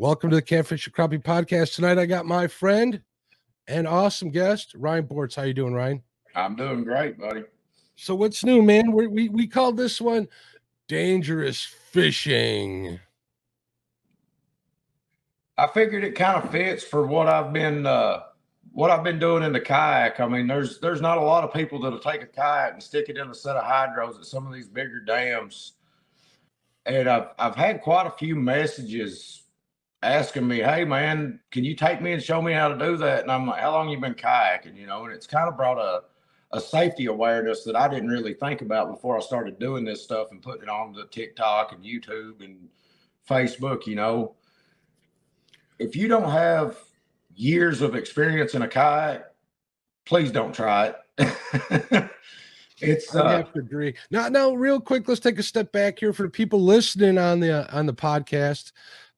Welcome to the Catfish and Crappie podcast. Tonight I got my friend and awesome guest, Ryan Bortz. How you doing, Ryan? I'm doing great, buddy. So what's new, man? we we we called this one dangerous fishing. I figured it kind of fits for what I've been uh, what I've been doing in the kayak. I mean, there's there's not a lot of people that'll take a kayak and stick it in a set of hydros at some of these bigger dams. And I've I've had quite a few messages asking me, "Hey, man, can you take me and show me how to do that?" And I'm like, "How long you been kayaking?" You know, and it's kind of brought a a safety awareness that I didn't really think about before I started doing this stuff and putting it on the TikTok and YouTube and Facebook. You know, if you don't have years of experience in a kayak, please don't try it. it's I have uh, to agree. Now, now, real quick, let's take a step back here for the people listening on the on the podcast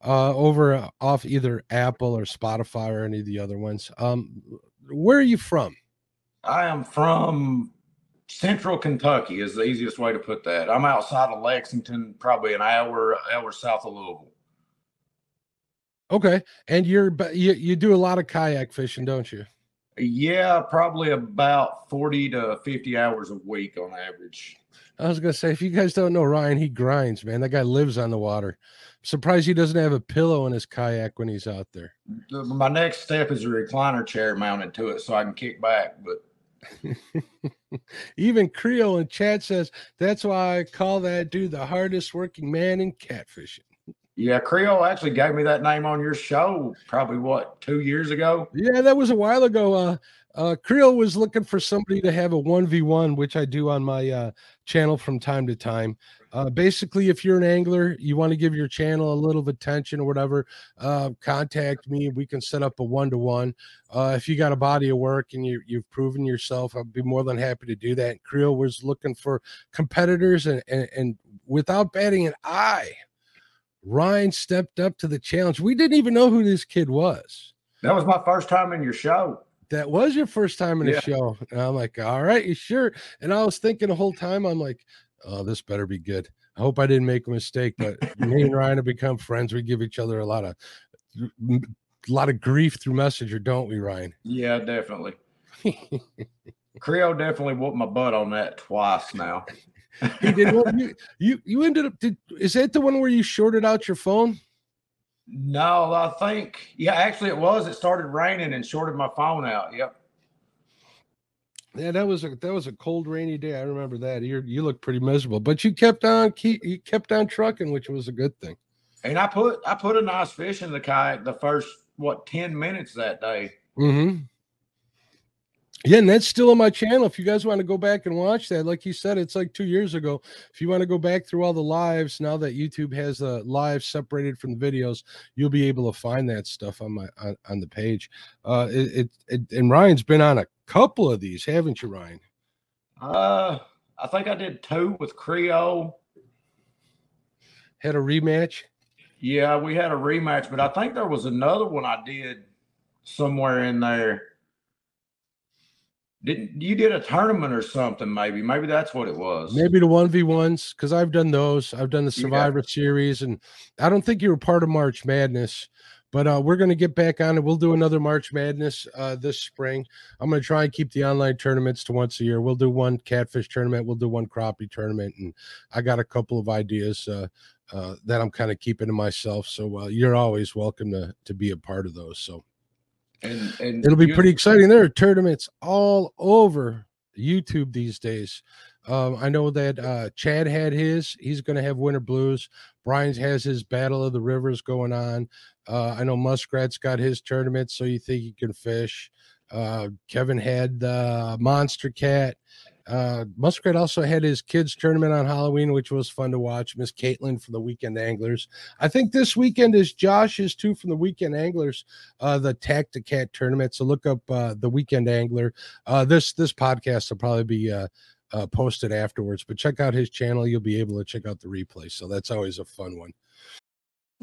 uh, over uh, off either Apple or Spotify or any of the other ones. Um, where are you from? I am from Central Kentucky. Is the easiest way to put that. I'm outside of Lexington, probably an hour hour south of Louisville. Okay, and you're you you do a lot of kayak fishing, don't you? Yeah, probably about forty to fifty hours a week on average. I was gonna say, if you guys don't know Ryan, he grinds, man. That guy lives on the water surprised he doesn't have a pillow in his kayak when he's out there. My next step is a recliner chair mounted to it so I can kick back. But even Creole in chat says that's why I call that dude the hardest working man in catfishing. Yeah, Creole actually gave me that name on your show probably what two years ago. Yeah, that was a while ago. Uh, uh, Creole was looking for somebody to have a one v one, which I do on my uh, channel from time to time. Uh, basically, if you're an angler, you want to give your channel a little attention or whatever, uh, contact me. We can set up a one to one. If you got a body of work and you, you've proven yourself, I'd be more than happy to do that. Creel was looking for competitors, and, and, and without batting an eye, Ryan stepped up to the challenge. We didn't even know who this kid was. That was my first time in your show. That was your first time in yeah. show. And I'm like, all right, you sure? And I was thinking the whole time, I'm like, oh, this better be good. I hope I didn't make a mistake, but me and Ryan have become friends. We give each other a lot of a lot of grief through messenger, don't we, Ryan? Yeah, definitely. Creole definitely whooped my butt on that twice now. he did. Well, you, you you ended up. Did is that the one where you shorted out your phone? No, I think yeah. Actually, it was. It started raining and shorted my phone out. Yep. Yeah, that was a that was a cold, rainy day. I remember that. You you looked pretty miserable, but you kept on keep you kept on trucking, which was a good thing. And I put I put a nice fish in the kayak the first what ten minutes that day. Mm-hmm. Yeah, and that's still on my channel. If you guys want to go back and watch that, like you said, it's like two years ago. If you want to go back through all the lives, now that YouTube has the live separated from the videos, you'll be able to find that stuff on my on, on the page. Uh, it, it, it and Ryan's been on a couple of these, haven't you, Ryan? Uh, I think I did two with Creole. Had a rematch. Yeah, we had a rematch, but I think there was another one I did somewhere in there didn't you did a tournament or something? Maybe, maybe that's what it was. Maybe the one v ones because I've done those. I've done the Survivor yeah. Series, and I don't think you were part of March Madness, but uh, we're going to get back on it. We'll do another March Madness uh, this spring. I'm going to try and keep the online tournaments to once a year. We'll do one catfish tournament. We'll do one crappie tournament, and I got a couple of ideas uh, uh that I'm kind of keeping to myself. So uh, you're always welcome to to be a part of those. So. And, and it'll be pretty exciting. There are tournaments all over YouTube these days. Um, I know that uh, Chad had his. He's going to have Winter Blues. Brian's has his Battle of the Rivers going on. Uh, I know Muskrat's got his tournament, so you think he can fish. Uh, Kevin had the Monster Cat. Uh, Muskrat also had his kids tournament on Halloween, which was fun to watch. Miss Caitlin from the Weekend Anglers. I think this weekend is Josh's too from the Weekend Anglers, uh, the Tacticat tournament. So look up uh, the Weekend Angler. Uh, this this podcast will probably be uh, uh, posted afterwards, but check out his channel. You'll be able to check out the replay. So that's always a fun one.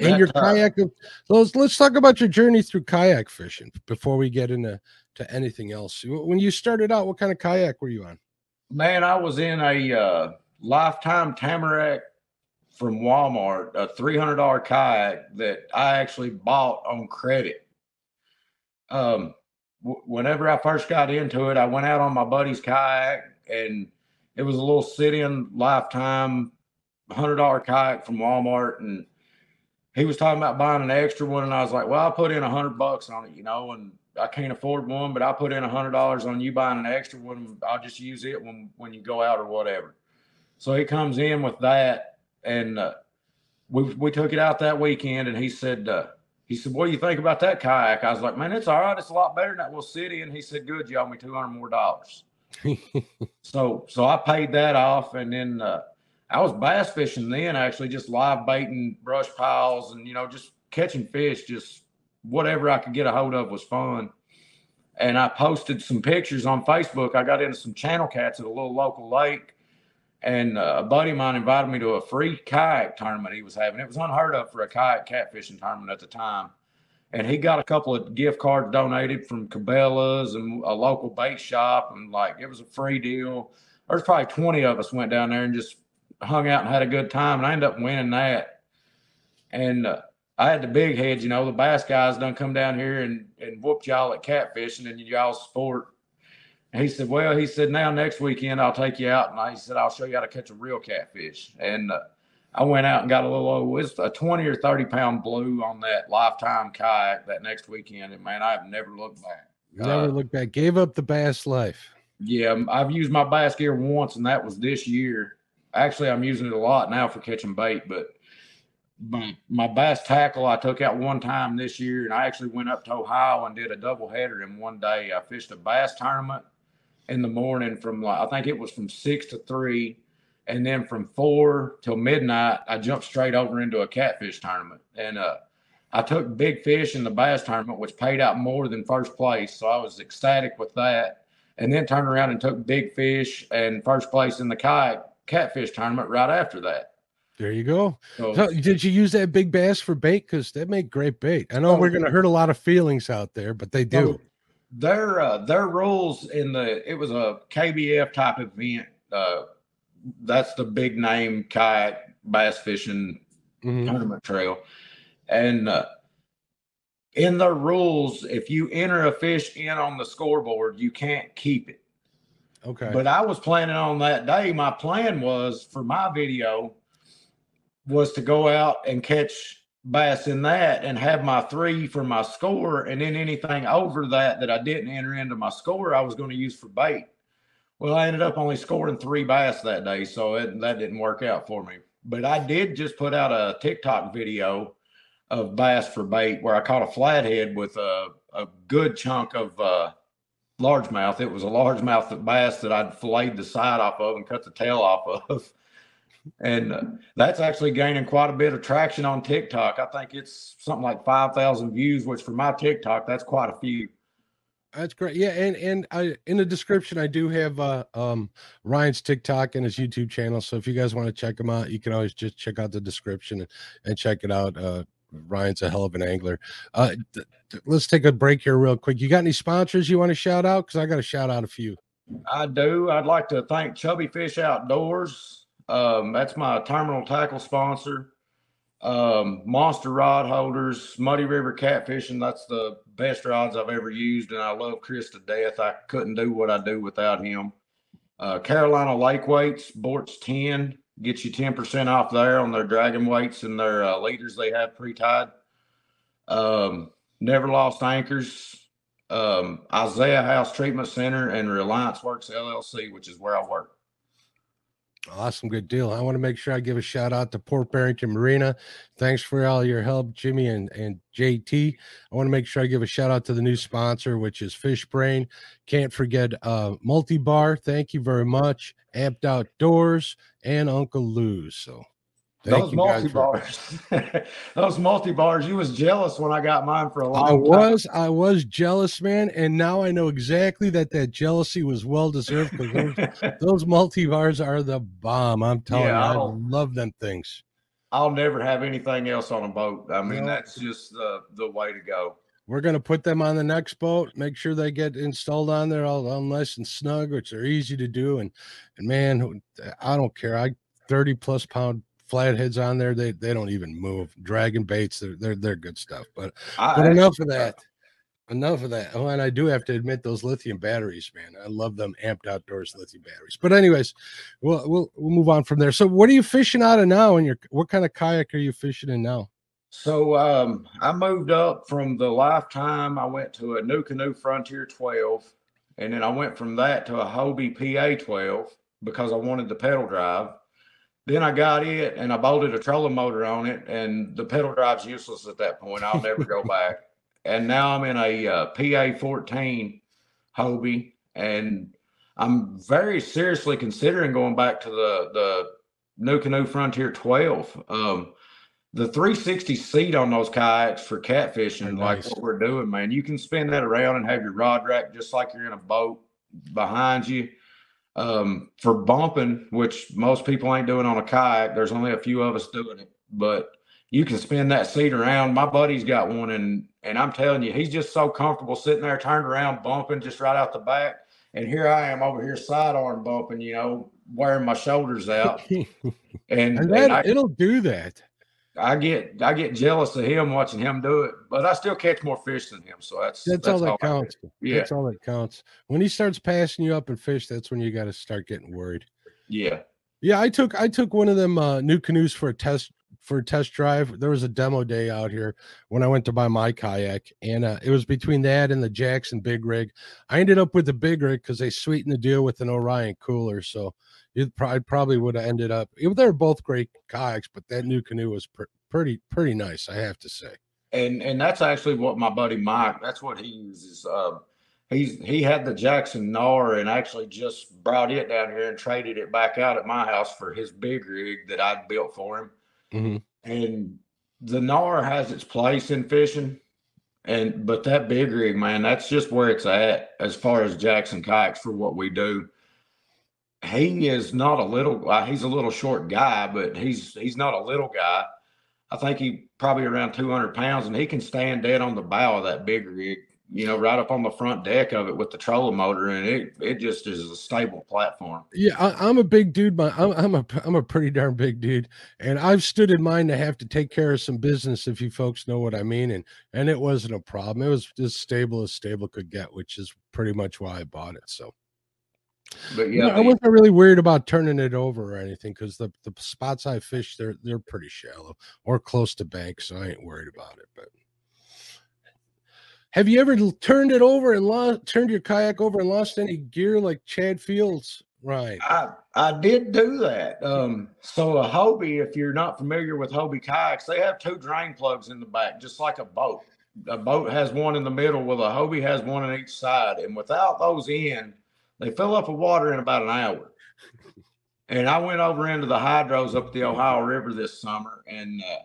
and your kayak. Let's let's talk about your journey through kayak fishing before we get into to anything else. When you started out, what kind of kayak were you on? Man, I was in a uh, lifetime Tamarack from Walmart, a three hundred dollar kayak that I actually bought on credit. Um, w- whenever I first got into it, I went out on my buddy's kayak, and it was a little sit-in lifetime hundred dollar kayak from Walmart, and he was talking about buying an extra one, and I was like, "Well, I put in a hundred bucks on it, you know, and I can't afford one, but I put in a hundred dollars on you buying an extra one. I'll just use it when when you go out or whatever." So he comes in with that, and uh, we we took it out that weekend, and he said, uh, "He said, what do you think about that kayak?" I was like, "Man, it's all right. It's a lot better than that little city." And he said, "Good, you owe me two hundred more dollars." so so I paid that off, and then. Uh, I was bass fishing then, actually, just live baiting brush piles and, you know, just catching fish, just whatever I could get a hold of was fun. And I posted some pictures on Facebook. I got into some channel cats at a little local lake. And a buddy of mine invited me to a free kayak tournament he was having. It was unheard of for a kayak catfishing tournament at the time. And he got a couple of gift cards donated from Cabela's and a local bait shop. And like, it was a free deal. There's probably 20 of us went down there and just hung out and had a good time, and I ended up winning that. And uh, I had the big heads, you know, the bass guys done come down here and, and whooped y'all at catfishing and y'all sport. And he said, Well, he said, now next weekend I'll take you out. And I, he said, I'll show you how to catch a real catfish. And uh, I went out and got a little, it was a 20 or 30 pound blue on that lifetime kayak that next weekend. And man, I've never looked back. Never uh, looked back. Gave up the bass life. Yeah, I've used my bass gear once, and that was this year actually I'm using it a lot now for catching bait, but my my bass tackle I took out one time this year, and I actually went up to Ohio and did a double header in one day. I fished a bass tournament in the morning from like I think it was from six to three, and then from four till midnight I jumped straight over into a catfish tournament, and uh, I took big fish in the bass tournament, which paid out more than first place, so I was ecstatic with that. And then turned around and took big fish and first place in the kayak catfish tournament right after that. There you go. So, so did you use that big bass for bait? Because they make great bait. I know oh, we're going to hurt a lot of feelings out there, but they do. their uh, their rules in the it was a KBF type event. Uh, that's the big name kayak bass fishing mm-hmm. tournament trail, and uh, in the rules, if you enter a fish in on the scoreboard, you can't keep it. Okay. But I was planning on that day. My plan was for my video was to go out and catch bass in that and have my three for my score. And then anything over that that I didn't enter into my score, I was going to use for bait. Well, I ended up only scoring three bass that day. So it, that didn't work out for me. But I did just put out a TikTok video of bass for bait where I caught a flathead with a, a good chunk of uh, largemouth. It was a largemouth bass that I'd filleted the side off of and cut the tail off of. And uh, that's actually gaining quite a bit of traction on TikTok. I think it's something like 5,000 views, which for my TikTok, that's quite a few. That's great. Yeah, and and I in the description I do have uh um Ryan's TikTok and his YouTube channel. So if you guys want to check him out, you can always just check out the description and, and check it out. Uh Ryan's a hell of an angler. Uh, th- th- let's take a break here real quick. You got any sponsors you want to shout out? Because I got to shout out a few. I do. I'd like to thank Chubby Fish Outdoors. Um, that's my terminal tackle sponsor. Um, Monster Rod Holders, Muddy River Catfishing. That's the best rods I've ever used, and I love Chris to death. I couldn't do what I do without him. Uh, Carolina Lake Weights, Bortz 10. Get you 10% off there on their dragon weights and their uh, leaders they have pre-tied. Um, Never Lost Anchors, um, Isaiah House Treatment Center, and Reliance Works LLC, which is where I work. Awesome, good deal. I want to make sure I give a shout out to Port Barrington Marina. Thanks for all your help, Jimmy and, and JT. I want to make sure I give a shout out to the new sponsor, which is Fishbrain. Can't forget uh Multi Bar. Thank you very much. Amped Outdoors and Uncle Lou's. So Thank those multi bars, those multi bars. You was jealous when I got mine for a long. Time. I was, I was jealous, man, and now I know exactly that that jealousy was well deserved because those, those multi bars are the bomb. I'm telling yeah, you, I love them things. I'll never have anything else on a boat. I mean, no. that's just the the way to go. We're gonna put them on the next boat. Make sure they get installed on there all, all nice and snug, which are easy to do. And and man, I don't care. I 30 plus pound flatheads on there, they they don't even move. Dragon baits, they're they're, they're good stuff. But I, but enough of that. Enough of that. Oh, and I do have to admit those lithium batteries, man. I love them amped outdoors lithium batteries. But anyways, we'll we'll, we'll move on from there. So what are you fishing out of now? And your what kind of kayak are you fishing in now? So um, I moved up from the lifetime. I went to a NuCanoe Frontier 12, and then I went from that to a Hobie PA 12 because I wanted the pedal drive. Then I got it and I bolted a trolling motor on it, and the pedal drive's useless at that point. I'll never go back. And now I'm in a uh, PA 14 Hobie, and I'm very seriously considering going back to the the NuCanoe Frontier 12. Um, the 360 seat on those kayaks for catfishing, nice. like what we're doing, man, you can spin that around and have your rod rack just like you're in a boat behind you um, for bumping, which most people ain't doing on a kayak. There's only a few of us doing it, but you can spin that seat around. My buddy's got one, and and I'm telling you, he's just so comfortable sitting there, turned around, bumping just right out the back. And here I am over here sidearm bumping, you know, wearing my shoulders out. and, and, that, and I, it'll do that. I get I get jealous of him watching him do it, but I still catch more fish than him. So that's that's, that's all that all counts. Yeah, that's all that counts. When he starts passing you up and fish, that's when you got to start getting worried. Yeah, yeah. I took I took one of them uh, canoes for a test for a test drive. There was a demo day out here when I went to buy my kayak, and uh, it was between that and the Jackson Big Rig. I ended up with the Big Rig because they sweetened the deal with an Orion cooler. So it probably probably would have ended up. They're both great kayaks, but that NuCanoe was pr- pretty pretty nice, I have to say. And and that's actually what my buddy Mike. That's what he uses. Um, he's he had the Jackson Knarr and actually just brought it down here and traded it back out at my house for his big rig that I'd built for him. Mm-hmm. And the Knarr has its place in fishing, and but that big rig, man, that's just where it's at as far as Jackson kayaks for what we do he is not a little. Uh, he's a little short guy, but he's he's not a little guy. I think he probably around 200 pounds, and he can stand dead on the bow of that big rig. You know, right up on the front deck of it with the trolling motor, and it it just is a stable platform. Yeah, I, am a big dude. but I'm, I'm a I'm a pretty darn big dude, and I've stood in mine to have to take care of some business, if you folks know what I mean. And and it wasn't a problem. It was as stable as stable could get, which is pretty much why I bought it. So. But yeah, I wasn't really worried about turning it over or anything because the, the spots I fish they're they're pretty shallow or close to bank, so I ain't worried about it. But have you ever turned it over and lost turned your kayak over and lost any gear like Chad Fields? Right. I I did do that. Um, so a Hobie, if you're not familiar with Hobie kayaks, they have two drain plugs in the back, just like a boat. A boat has one in the middle, well, a Hobie has one on each side, and without those in they fill up with water in about an hour. And I went over into the hydros up the Ohio River this summer and uh,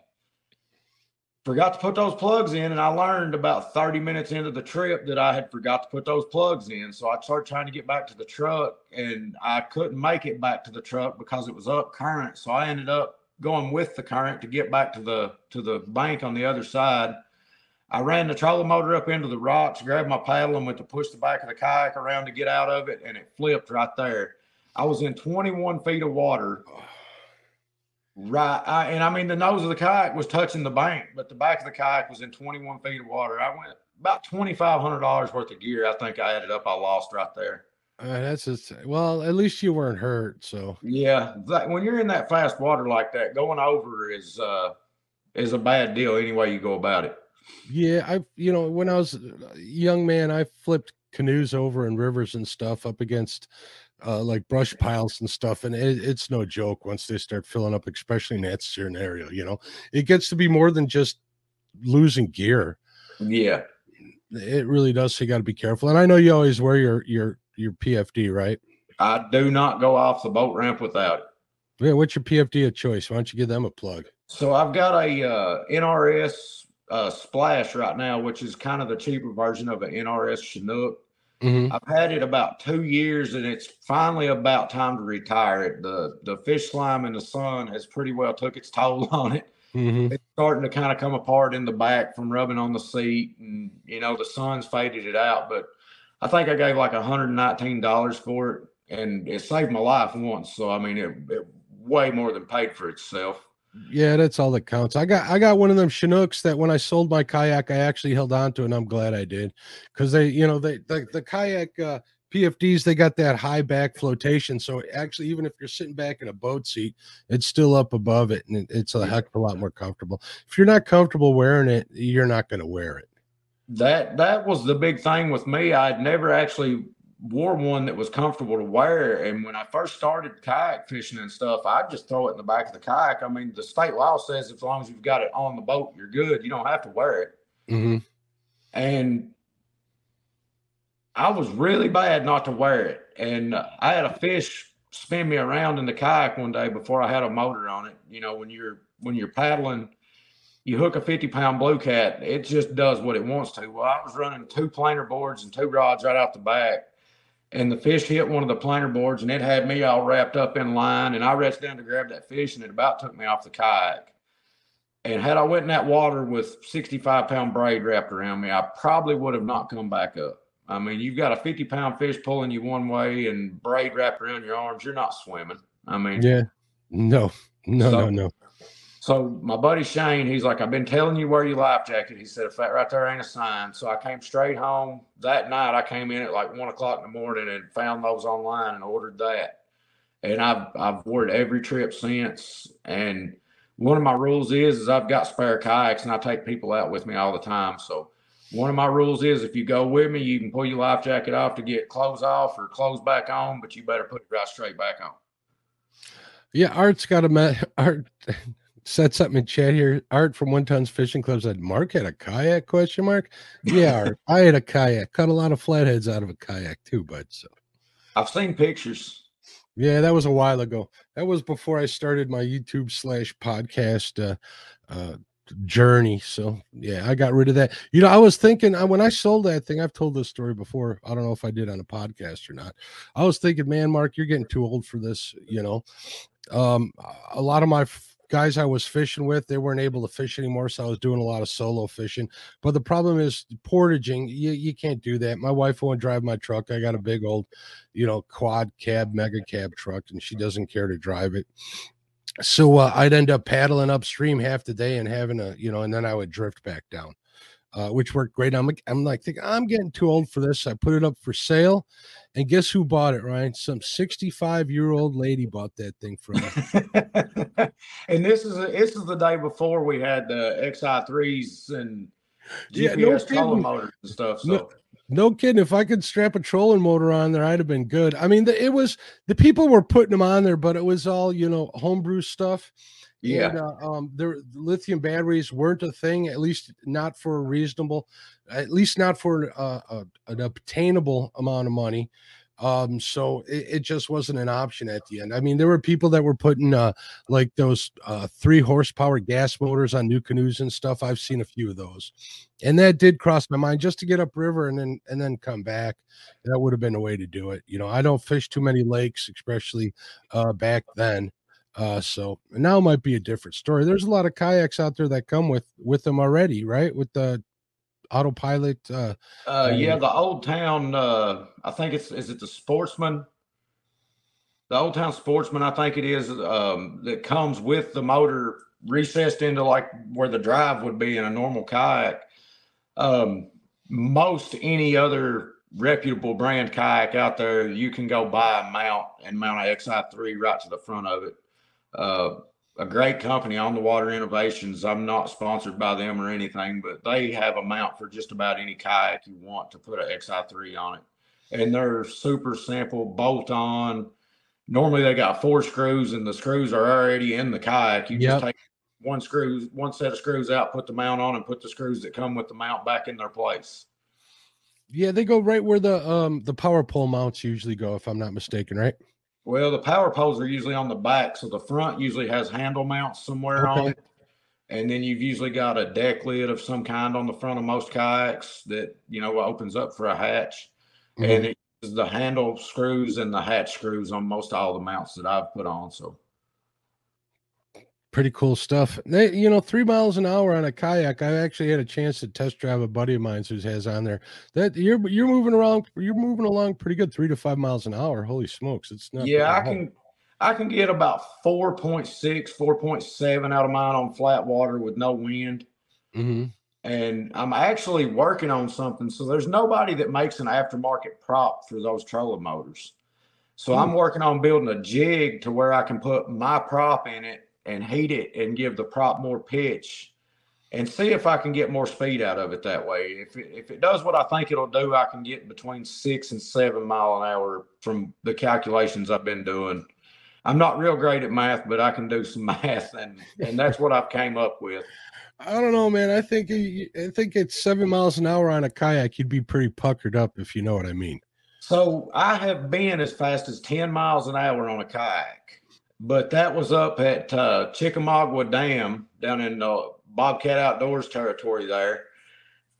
forgot to put those plugs in. And I learned about 30 minutes into the trip that I had forgot to put those plugs in. So I started trying to get back to the truck and I couldn't make it back to the truck because it was up current. So I ended up going with the current to get back to the to the bank on the other side I ran the trolling motor up into the rocks, grabbed my paddle, and went to push the back of the kayak around to get out of it, and it flipped right there. I was in 21 feet of water. Right. I, and I mean, the nose of the kayak was touching the bank, but the back of the kayak was in 21 feet of water. I went about $2,500 worth of gear. I think I added up, I lost right there. Uh, that's just well. At least you weren't hurt. So yeah, that, when you're in that fast water like that, going over is uh, is a bad deal. Any way you go about it. Yeah, I you know when I was a young man, I flipped canoes over in rivers and stuff up against uh, like brush piles and stuff, and it, it's no joke once they start filling up, especially in that scenario. You know, it gets to be more than just losing gear. Yeah, it really does. So you got to be careful. And I know you always wear your your your PFD, right? I do not go off the boat ramp without it. Yeah, what's your PFD of choice? Why don't you give them a plug? So I've got a uh, NRS uh, Splash right now, which is kind of the cheaper version of an NRS Chinook. Mm-hmm. I've had it about two years, and it's finally about time to retire it. The the fish slime in the sun has pretty well took its toll on it. Mm-hmm. It's starting to kind of come apart in the back from rubbing on the seat, and you know the sun's faded it out. But I think I gave like $119 for it, and it saved my life once. So I mean, it, it way more than paid for itself. Yeah, that's all that counts. I got I got one of them Chinooks that when I sold my kayak, I actually held on to, and I'm glad I did, because they, you know, they the, the kayak uh, PFDs they got that high back flotation, so actually even if you're sitting back in a boat seat, it's still up above it, and it, it's a heck of a lot more comfortable. If you're not comfortable wearing it, you're not going to wear it. That that was the big thing with me. I'd never actually wore one that was comfortable to wear. And when I first started kayak fishing and stuff, I just throw it in the back of the kayak. I mean, the state law says as long as you've got it on the boat, you're good. You don't have to wear it. Mm-hmm. And I was really bad not to wear it. And I had a fish spin me around in the kayak one day before I had a motor on it. You know, when you're when you're paddling, you hook a 50 pound blue cat, it just does what it wants to. Well, I was running two planer boards and two rods right out the back and the fish hit one of the planer boards and it had me all wrapped up in line and i reached down to grab that fish and it about took me off the kayak. And had i went in that water with 65 pound braid wrapped around me i probably would have not come back up. I mean you've got a 50 pound fish pulling you one way and braid wrapped around your arms you're not swimming. I mean yeah. No. No so, no no so my buddy Shane, he's like, I've been telling you wear your life jacket. He said, if that right there ain't a sign. So I came straight home that night. I came in at like one o'clock in the morning and found those online and ordered that. And I've I've worn every trip since. And one of my rules is is I've got spare kayaks and I take people out with me all the time. So one of my rules is if you go with me, you can pull your life jacket off to get clothes off or clothes back on, but you better put it right straight back on. Yeah, Art's got a met Art said something in chat here. Art from One Tons Fishing Club said, "Mark had a kayak?" Question mark. Yeah, Art, I had a kayak. Cut a lot of flatheads out of a kayak too, bud. So I've seen pictures. Yeah, that was a while ago. That was before I started my YouTube slash podcast uh, uh, journey. So yeah, I got rid of that. You know, I was thinking when I sold that thing. I've told this story before. I don't know if I did on a podcast or not. I was thinking, man, Mark, you're getting too old for this. You know, um, a lot of my guys I was fishing with, they weren't able to fish anymore. So I was doing a lot of solo fishing. But the problem is portaging, you, you can't do that. My wife won't drive my truck. I got a big old, you know, quad cab, mega cab truck, and she doesn't care to drive it. So uh, I'd end up paddling upstream half the day and having a, you know, and then I would drift back down. Uh, which worked great. I'm like, I'm like, thinking, I'm getting too old for this. I put it up for sale, and guess who bought it, Ryan? Some 65 year old lady bought that thing from me. and this is a, this is the day before we had the XI3s and GPS yeah, no trolling motors and stuff. So. No, no kidding. If I could strap a trolling motor on there, I'd have been good. I mean, the, it was the people were putting them on there, but it was all you know homebrew stuff. Yeah. And, uh, um, their lithium batteries weren't a thing, at least not for a reasonable, at least not for uh, a, an obtainable amount of money. Um, so it, it, just wasn't an option at the end. I mean, there were people that were putting uh like those uh three horsepower gas motors on NuCanoes and stuff. I've seen a few of those, and that did cross my mind just to get upriver and then and then come back. That would have been a way to do it. You know, I don't fish too many lakes, especially uh back then. Uh, so now might be a different story. There's a lot of kayaks out there that come with with them already, right? With the autopilot. Uh, uh yeah, the old town. Uh, I think it's is it the Sportsman. The old town Sportsman, I think it is. Um, that comes with the motor recessed into like where the drive would be in a normal kayak. Um, most any other reputable brand kayak out there, you can go buy a mount and mount a XI3 right to the front of it uh, a great company on the water innovations i'm not sponsored by them or anything but they have a mount for just about any kayak you want to put an xi3 on it and they're super simple, bolt on. Normally they got four screws, and the screws are already in the kayak. You Yep. just take one screw, one set of screws out, put the mount on, and put the screws that come with the mount back in their place. Yeah, they go right where the um the power pole mounts usually go, if I'm not mistaken, right? Well, the power poles are usually on the back, so the front usually has handle mounts somewhere on it. And then you've usually got a deck lid of some kind on the front of most kayaks that you know opens up for a hatch. Mhm. And it is the handle screws and the hatch screws on most all the mounts that I've put on. So Pretty cool stuff. They, you know, three miles an hour on a kayak. I actually had a chance to test drive a buddy of mine who has on there. That you're you're moving around, you're moving along pretty good, three to five miles an hour. Holy smokes, it's not. yeah, I can I can get about 4.6, 4.7 out of mine on flat water with no wind. Mhm. and I'm actually working on something. So there's nobody that makes an aftermarket prop for those trolling motors. So I'm working on building a jig to where I can put my prop in it and heat it and give the prop more pitch and see if I can get more speed out of it that way. If it, if it does what I think it'll do, I can get between six and seven mile an hour from the calculations I've been doing. I'm not real great at math, but I can do some math, and and that's what I've came up with. I don't know, man. I think I think it's seven miles an hour on a kayak. You'd be pretty puckered up if you know what I mean. So I have been as fast as 10 miles an hour on a kayak, but that was up at uh, Chickamauga Dam down in the Bobcat Outdoors territory there.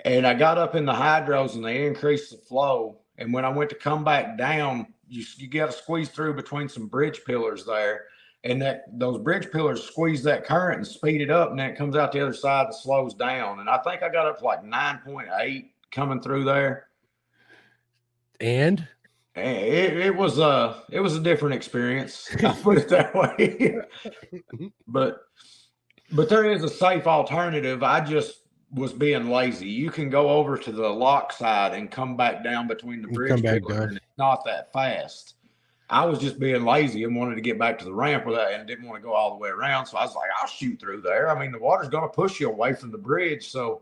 And I got up in the hydros and they increased the flow. And when I went to come back down, you, you got to squeeze through between some bridge pillars there. And that those bridge pillars squeeze that current and speed it up, and then it comes out the other side and slows down. And I think I got up to like 9.8 coming through there. And It, it was a it was a different experience. I'll put it that way. but but there is a safe alternative. I just was being lazy. You can go over to the lock side and come back down between the bridge come back pillars, down. and it's not that fast. I was just being lazy and wanted to get back to the ramp with that and didn't want to go all the way around. So I was like, I'll shoot through there. I mean, the water's going to push you away from the bridge. So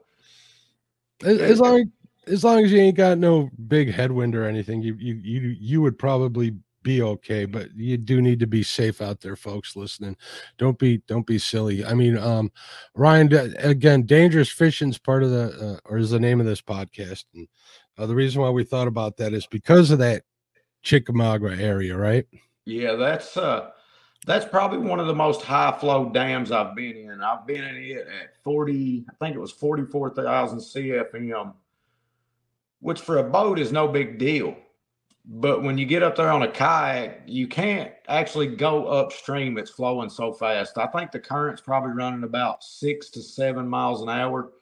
it's long as long as you ain't got no big headwind or anything, you you you you would probably be okay. But you do need to be safe out there, folks listening. Don't be don't be silly. I mean, um, Ryan, again, dangerous fishing's part of the uh, or is the name of this podcast, and uh, the reason why we thought about that is because of that Chickamauga area, right? Yeah, that's uh that's probably one of the most high flow dams I've been in. I've been in it at 40, I think it was 44,000 CFM, which for a boat is no big deal. But when you get up there on a kayak, you can't actually go upstream. It's flowing so fast. I think the current's probably running about six to seven miles an hour.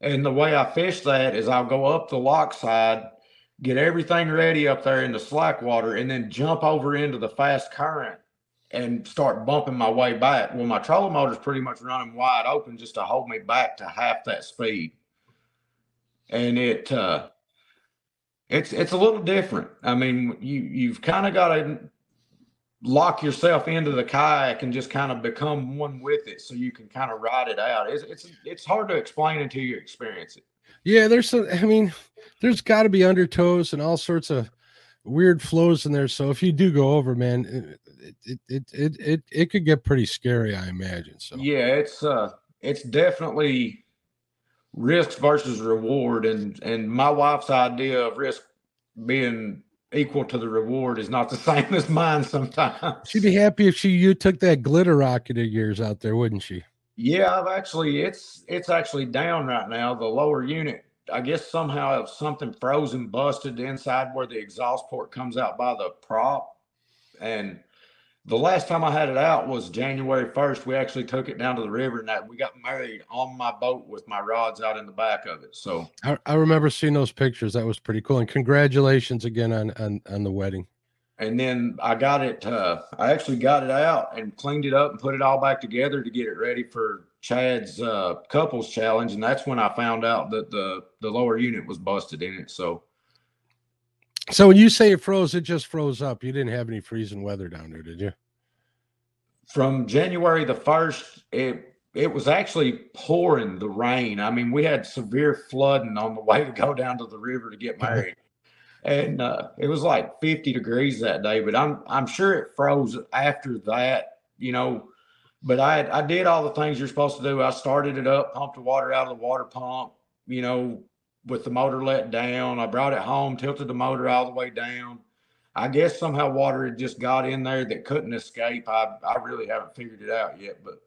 And the way I fish that is I'll go up the lock side, get everything ready up there in the slack water, and then jump over into the fast current and start bumping my way back. Well, my trolling motor's pretty much running wide open just to hold me back to half that speed. And it uh it's it's a little different. I mean, you you've kind of got to lock yourself into the kayak and just kind of become one with it so you can kind of ride it out. It's it's it's hard to explain until you experience it. Yeah, there's some. I mean, there's got to be undertows and all sorts of weird flows in there. So if you do go over, man, it it it it it, it could get pretty scary, I imagine. So Yeah, it's uh it's definitely risk versus reward and and my wife's idea of risk being equal to the reward is not the same as mine sometimes. she'd be happy if she you took that glitter rocket of yours out there, wouldn't she? Yeah, I've actually it's it's actually down right now. The lower unit, I guess somehow something frozen busted inside where the exhaust port comes out by the prop. And the last time I had it out was January 1st. We actually took it down to the river and that we got married on my boat with my rods out in the back of it. So I, I remember seeing those pictures. That was pretty cool. And congratulations again on on, on the wedding. and then I got it uh I actually got it out and cleaned it up and put it all back together to get it ready for Chad's uh couples challenge and that's when I found out that the the lower unit was busted in it so So when you say it froze, it just froze up. You didn't have any freezing weather down there, did you? from January the 1st it it was actually pouring the rain I mean we had severe flooding on the way to go down to the river to get married and uh, it was like 50 degrees that day. But I'm I'm sure it froze after that, you know. But I I did all the things you're supposed to do. I started it up, pumped the water out of the water pump, you know, with the motor let down. I brought it home, tilted the motor all the way down. I guess somehow water had just got in there that couldn't escape. I I really haven't figured it out yet, but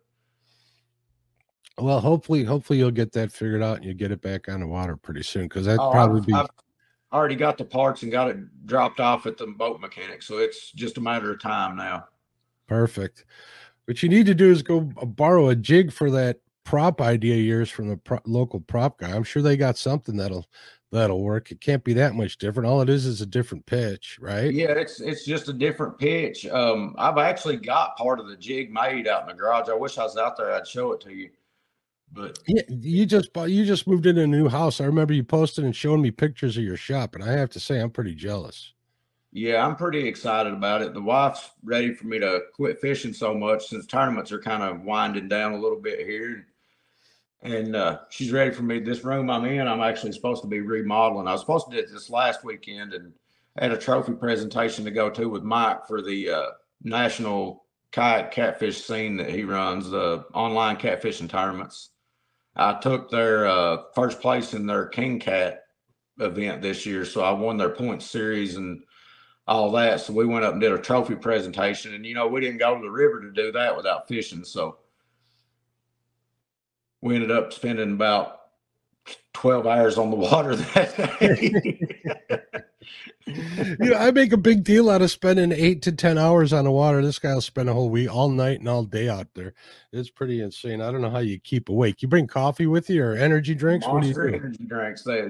well, hopefully, hopefully you'll get that figured out and you get it back on the water pretty soon because that oh, probably I've, be. I've already got the parts and got it dropped off at the boat mechanic, so it's just a matter of time now. Perfect. What you need to do is go borrow a jig for that prop idea yours from the pro- local prop guy. I'm sure they got something that'll that'll work. It can't be that much different. All it is is a different pitch, right? Yeah, it's it's just a different pitch. Um, I've actually got part of the jig made out in the garage. I wish I was out there. I'd show it to you. But yeah, you just bought, you just moved into a new house. I remember you posted and showing me pictures of your shop, and I have to say I'm pretty jealous. Yeah, I'm pretty excited about it. The wife's ready for me to quit fishing so much since tournaments are kind of winding down a little bit here. And uh, she's ready for me. This room I'm in, I'm actually supposed to be remodeling. I was supposed to do this last weekend and had a trophy presentation to go to with Mike for the uh, national kayak catfish scene that he runs, the online catfishing tournaments. I took their uh, first place in their King Cat event this year, so I won their point series and all that. So we went up and did a trophy presentation, and you know we didn't go to the river to do that without fishing. So we ended up spending about twelve hours on the water that day. you know, I make a big deal out of spending eight to ten hours on the water. This guy will spend a whole week, all night and all day out there. It's pretty insane. I don't know how you keep awake. You bring coffee with you or energy drinks? Monster what do you do? Energy drinks. They,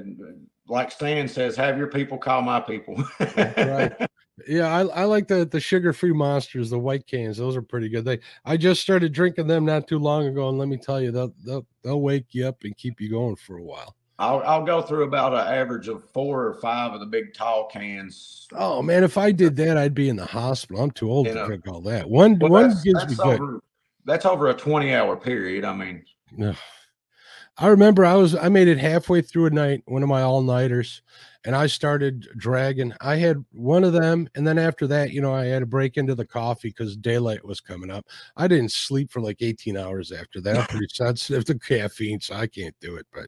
like Stan says, have your people call my people. right. Yeah, I, I like the the sugar free monsters, the white cans. Those are pretty good. They I just started drinking them not too long ago, and let me tell you, they'll they'll, they'll wake you up and keep you going for a while. I'll, I'll go through about an average of four or five of the big tall cans. Oh man, if I did that, I'd be in the hospital. I'm too old you to know, drink all that. One well, one gives me over, good. That's over a 20 hour period. I mean, I remember I was I made it halfway through a night, one of my all nighters, and I started dragging. I had one of them, and then after that, you know, I had to break into the coffee because daylight was coming up. I didn't sleep for like 18 hours after that. I'm pretty sensitive to caffeine, so I can't do it. But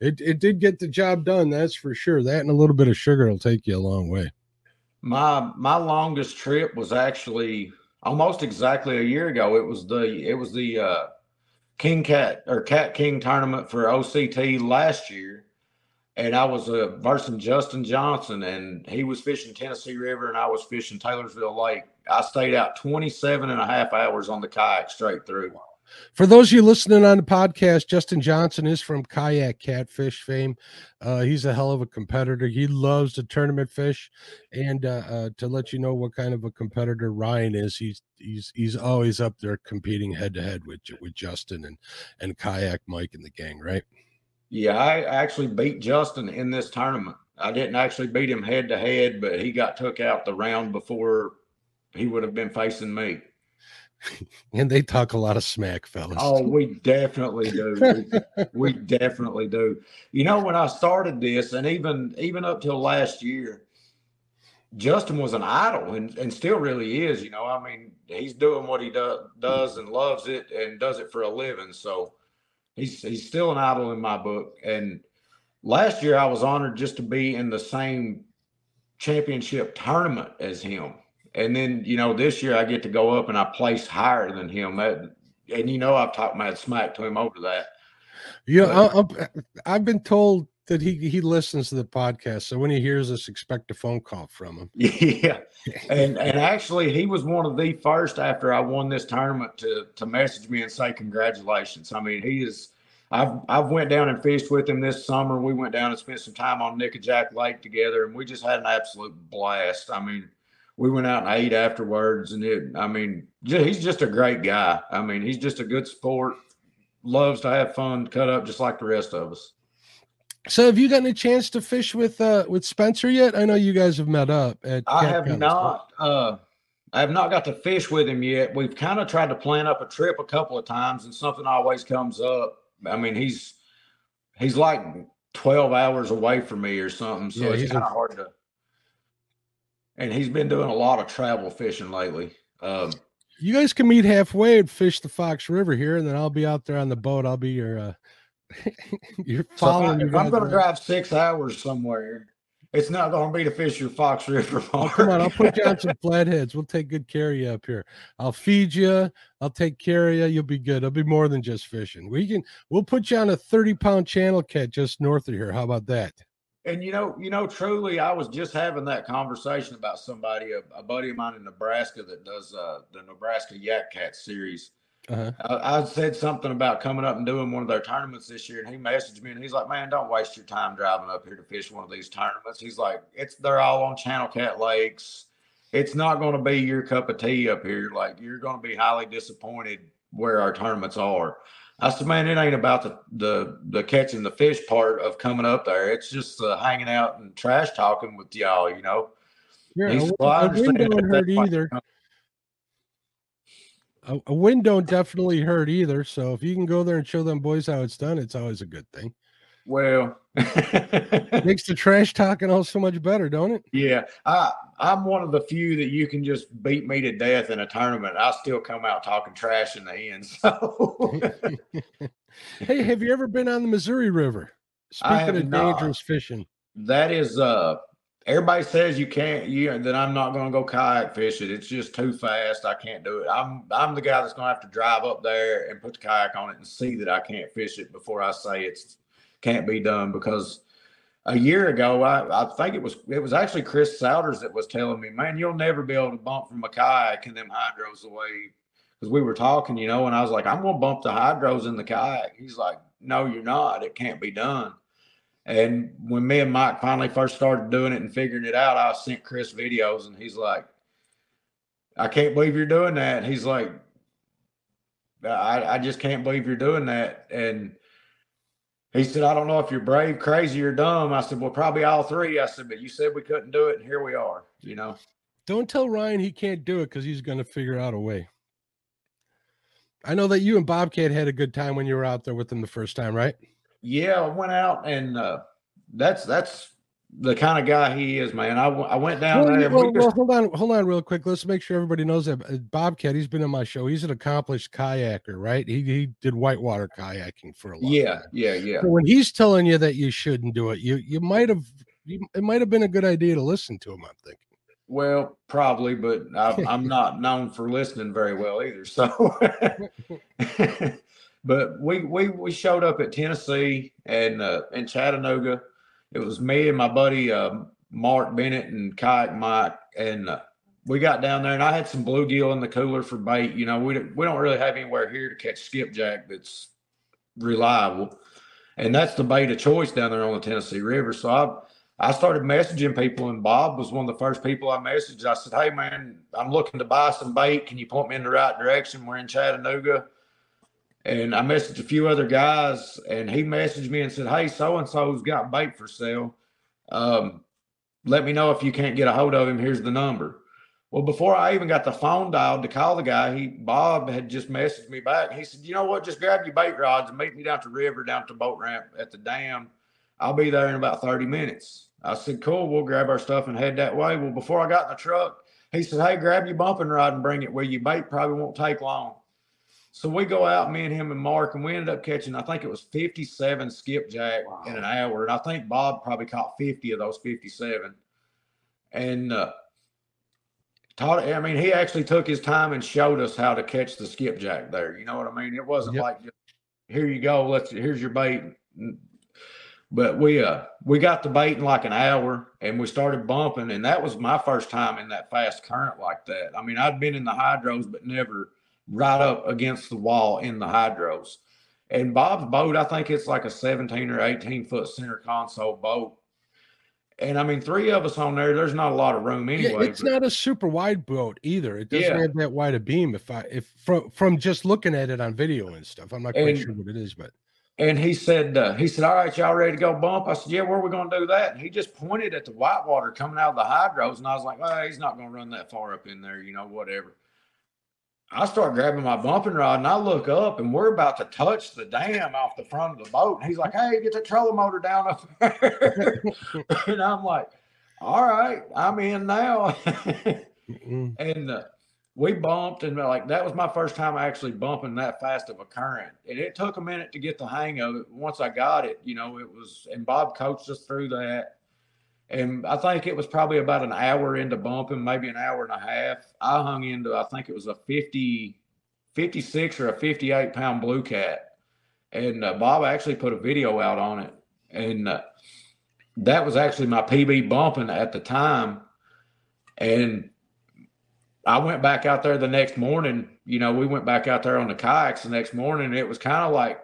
it, it did get the job done, that's for sure. That and a little bit of sugar will take you a long way. My my longest trip was actually almost exactly a year ago. It was the it was the uh, King Cat or Cat King tournament for OCT last year and I was uh, versing Justin Johnson, and he was fishing Tennessee River, and I was fishing Taylorsville Lake. I stayed out 27 and a half hours on the kayak straight through. For those of you listening on the podcast, Justin Johnson is from kayak catfish fame. Uh, he's a hell of a competitor. He loves to tournament fish, and uh, uh, to let you know what kind of a competitor Ryan is, he's he's he's always up there competing head to head with with Justin and and kayak Mike and the gang, right? Yeah, I actually beat Justin in this tournament. I didn't actually beat him head to head, but he got took out the round before he would have been facing me. and they talk a lot of smack, fellas. Oh, we definitely do. we, definitely do. You know, when I started this, and even even up till last year, Justin was an idol and, and still really is. You know, I mean, he's doing what he do, does and loves it and does it for a living. So he's he's still an idol in my book. And last year I was honored just to be in the same championship tournament as him. And then, you know, this year I get to go up and I place higher than him. That, and you know, I've talked mad smack to him over that. Yeah, but, I, have been told that he he listens to the podcast. So when he hears us, expect a phone call from him. Yeah, and and actually, he was one of the first after I won this tournament to to message me and say congratulations. I mean, he is. I've I've went down and fished with him this summer. We went down and spent some time on Nickajack Lake together, and we just had an absolute blast. I mean, we went out and ate afterwards, and it. I mean, he's just a great guy. I mean, he's just a good sport. Loves to have fun, cut up just like the rest of us. So have you gotten a chance to fish with uh with Spencer yet? I know you guys have met up at I have not uh I have not got to fish with him yet. We've kind of tried to plan up a trip a couple of times and something always comes up. I mean, he's he's like 12 hours away from me or something. So yeah, it's kind of hard to and he's been doing a lot of travel fishing lately. Um, you guys can meet halfway and fish the Fox River here, and then I'll be out there on the boat. I'll be your uh you're following. So if, I, am going to drive six hours somewhere, it's not going to be to fish your Fox River. Come on, I'll put you on some flatheads. We'll take good care of you up here. I'll feed you. I'll take care of you. You'll be good. It'll be more than just fishing. We can. We'll put you on a 30 pound channel cat just north of here. How about that? And you know, you know, truly, I was just having that conversation about somebody, a, a buddy of mine in Nebraska that does uh, the Nebraska Yak Cat series. Uh-huh. I, I, said something about coming up and doing one of their tournaments this year, and he messaged me and he's like, "Man, don't waste your time driving up here to fish one of these tournaments." He's like, "It's they're all on Channel Cat Lakes. It's not going to be your cup of tea up here. Like you're going to be highly disappointed where our tournaments are." I said, man, it ain't about the, the the catching the fish part of coming up there. It's just uh, hanging out and trash talking with y'all, you know. Yeah, said, well, I, I don't hurt either. A, a win don't definitely hurt either. So if you can go there and show them boys how it's done, it's always a good thing. Well, makes the trash talking all so much better, don't it? Yeah, I I'm one of the few that you can just beat me to death in a tournament. I still come out talking trash in the end. So, hey, have you ever been on the Missouri River? Speaking of not. dangerous fishing, that is uh everybody says you can't you that I'm not going to go kayak fish it. It's just too fast. I can't do it. I'm I'm the guy that's going to have to drive up there and put the kayak on it and see that I can't fish it before I say it's can't be done because a year ago, I, I think it was it was actually Chris Souders that was telling me, man, you'll never be able to bump from a kayak and them hydros away. Because we were talking, you know, and I was like, I'm gonna bump the hydros in the kayak. He's like, No, you're not. It can't be done. And when me and Mike finally first started doing it and figuring it out, I sent Chris videos and he's like, I can't believe you're doing that. He's like, I, I just can't believe you're doing that. And he said, I don't know if you're brave, crazy, or dumb. I said, Well, probably all three. I said, But you said we couldn't do it, and here we are, you know. Don't tell Ryan he can't do it because he's going to figure out a way. I know that you and Bobcat had a good time when you were out there with him the first time, right? Yeah, I went out and uh, that's that's the kind of guy he is, man. I, I went down well, there. Well, well, hold on, hold on, real quick. Let's make sure everybody knows that uh, Bobcat. He's been on my show. He's an accomplished kayaker, right? He he did whitewater kayaking for a long yeah, time. Yeah, yeah, So when he's telling you that you shouldn't do it, you you might have you, it might have been a good idea to listen to him. I'm thinking. Well, probably, but I, I'm not known for listening very well either. So, but we we we showed up at Tennessee and uh, in Chattanooga it was me and my buddy uh, Mark Bennett and Kayak Mike, and uh, we got down there, and I had some bluegill in the cooler for bait. You know, we don't, we don't really have anywhere here to catch skipjack that's reliable, and that's the bait of choice down there on the Tennessee River. So I I started messaging people, and Bob was one of the first people I messaged. I said, "Hey man, I'm looking to buy some bait. Can you point me in the right direction? We're in Chattanooga." And I messaged a few other guys, and he messaged me and said, "Hey, so and so's got bait for sale. Um, let me know if you can't get a hold of him. Here's the number." Well, before I even got the phone dialed to call the guy, he Bob had just messaged me back. He said, "You know what? Just grab your bait rods and meet me down to the river, down to boat ramp at the dam. I'll be there in about 30 minutes." I said, "Cool. We'll grab our stuff and head that way." Well, before I got in the truck, he said, "Hey, grab your bumping rod and bring it with you. Bait probably won't take long." So we go out, me and him and Mark, and we ended up catching, I think it was 57 skipjack wow. in an hour. And I think Bob probably caught 50 of those 57. And uh, taught, I mean, he actually took his time and showed us how to catch the skipjack there. You know what I mean? It wasn't yep. like, here you go, let's, here's your bait. But we, uh, we got the bait in like an hour and we started bumping. And that was my first time in that fast current like that. I mean, I'd been in the hydros, but never right up against the wall in the hydros. And Bob's boat, I think it's like a 17 or 18 foot center console boat. And I mean, three of us on there, there's not a lot of room anyway. Yeah, it's but, not a super wide boat either. It doesn't yeah. have that wide a beam. If I, if from, from just looking at it on video and stuff, I'm not quite and, sure what it is, but. And he said, uh, he said, all right, y'all ready to go bump? I said, yeah, where are we going to do that? And he just pointed at the whitewater coming out of the hydros. And I was like, well, he's not going to run that far up in there, you know, whatever. I start grabbing my bumping rod and I look up and we're about to touch the dam off the front of the boat. And he's like, Hey, get the trolling motor down up there. and I'm like, All right, I'm in now. and uh, we bumped, and like that was my first time actually bumping that fast of a current. And it took a minute to get the hang of it. Once I got it, you know, it was, and Bob coached us through that. And I think it was probably about an hour into bumping, maybe an hour and a half. I hung into, I think it was a 50, 56 or a 58 pound blue cat. And uh, Bob actually put a video out on it. And uh, that was actually my PB bumping at the time. And I went back out there the next morning. You know, we went back out there on the kayaks the next morning. It was kind of like,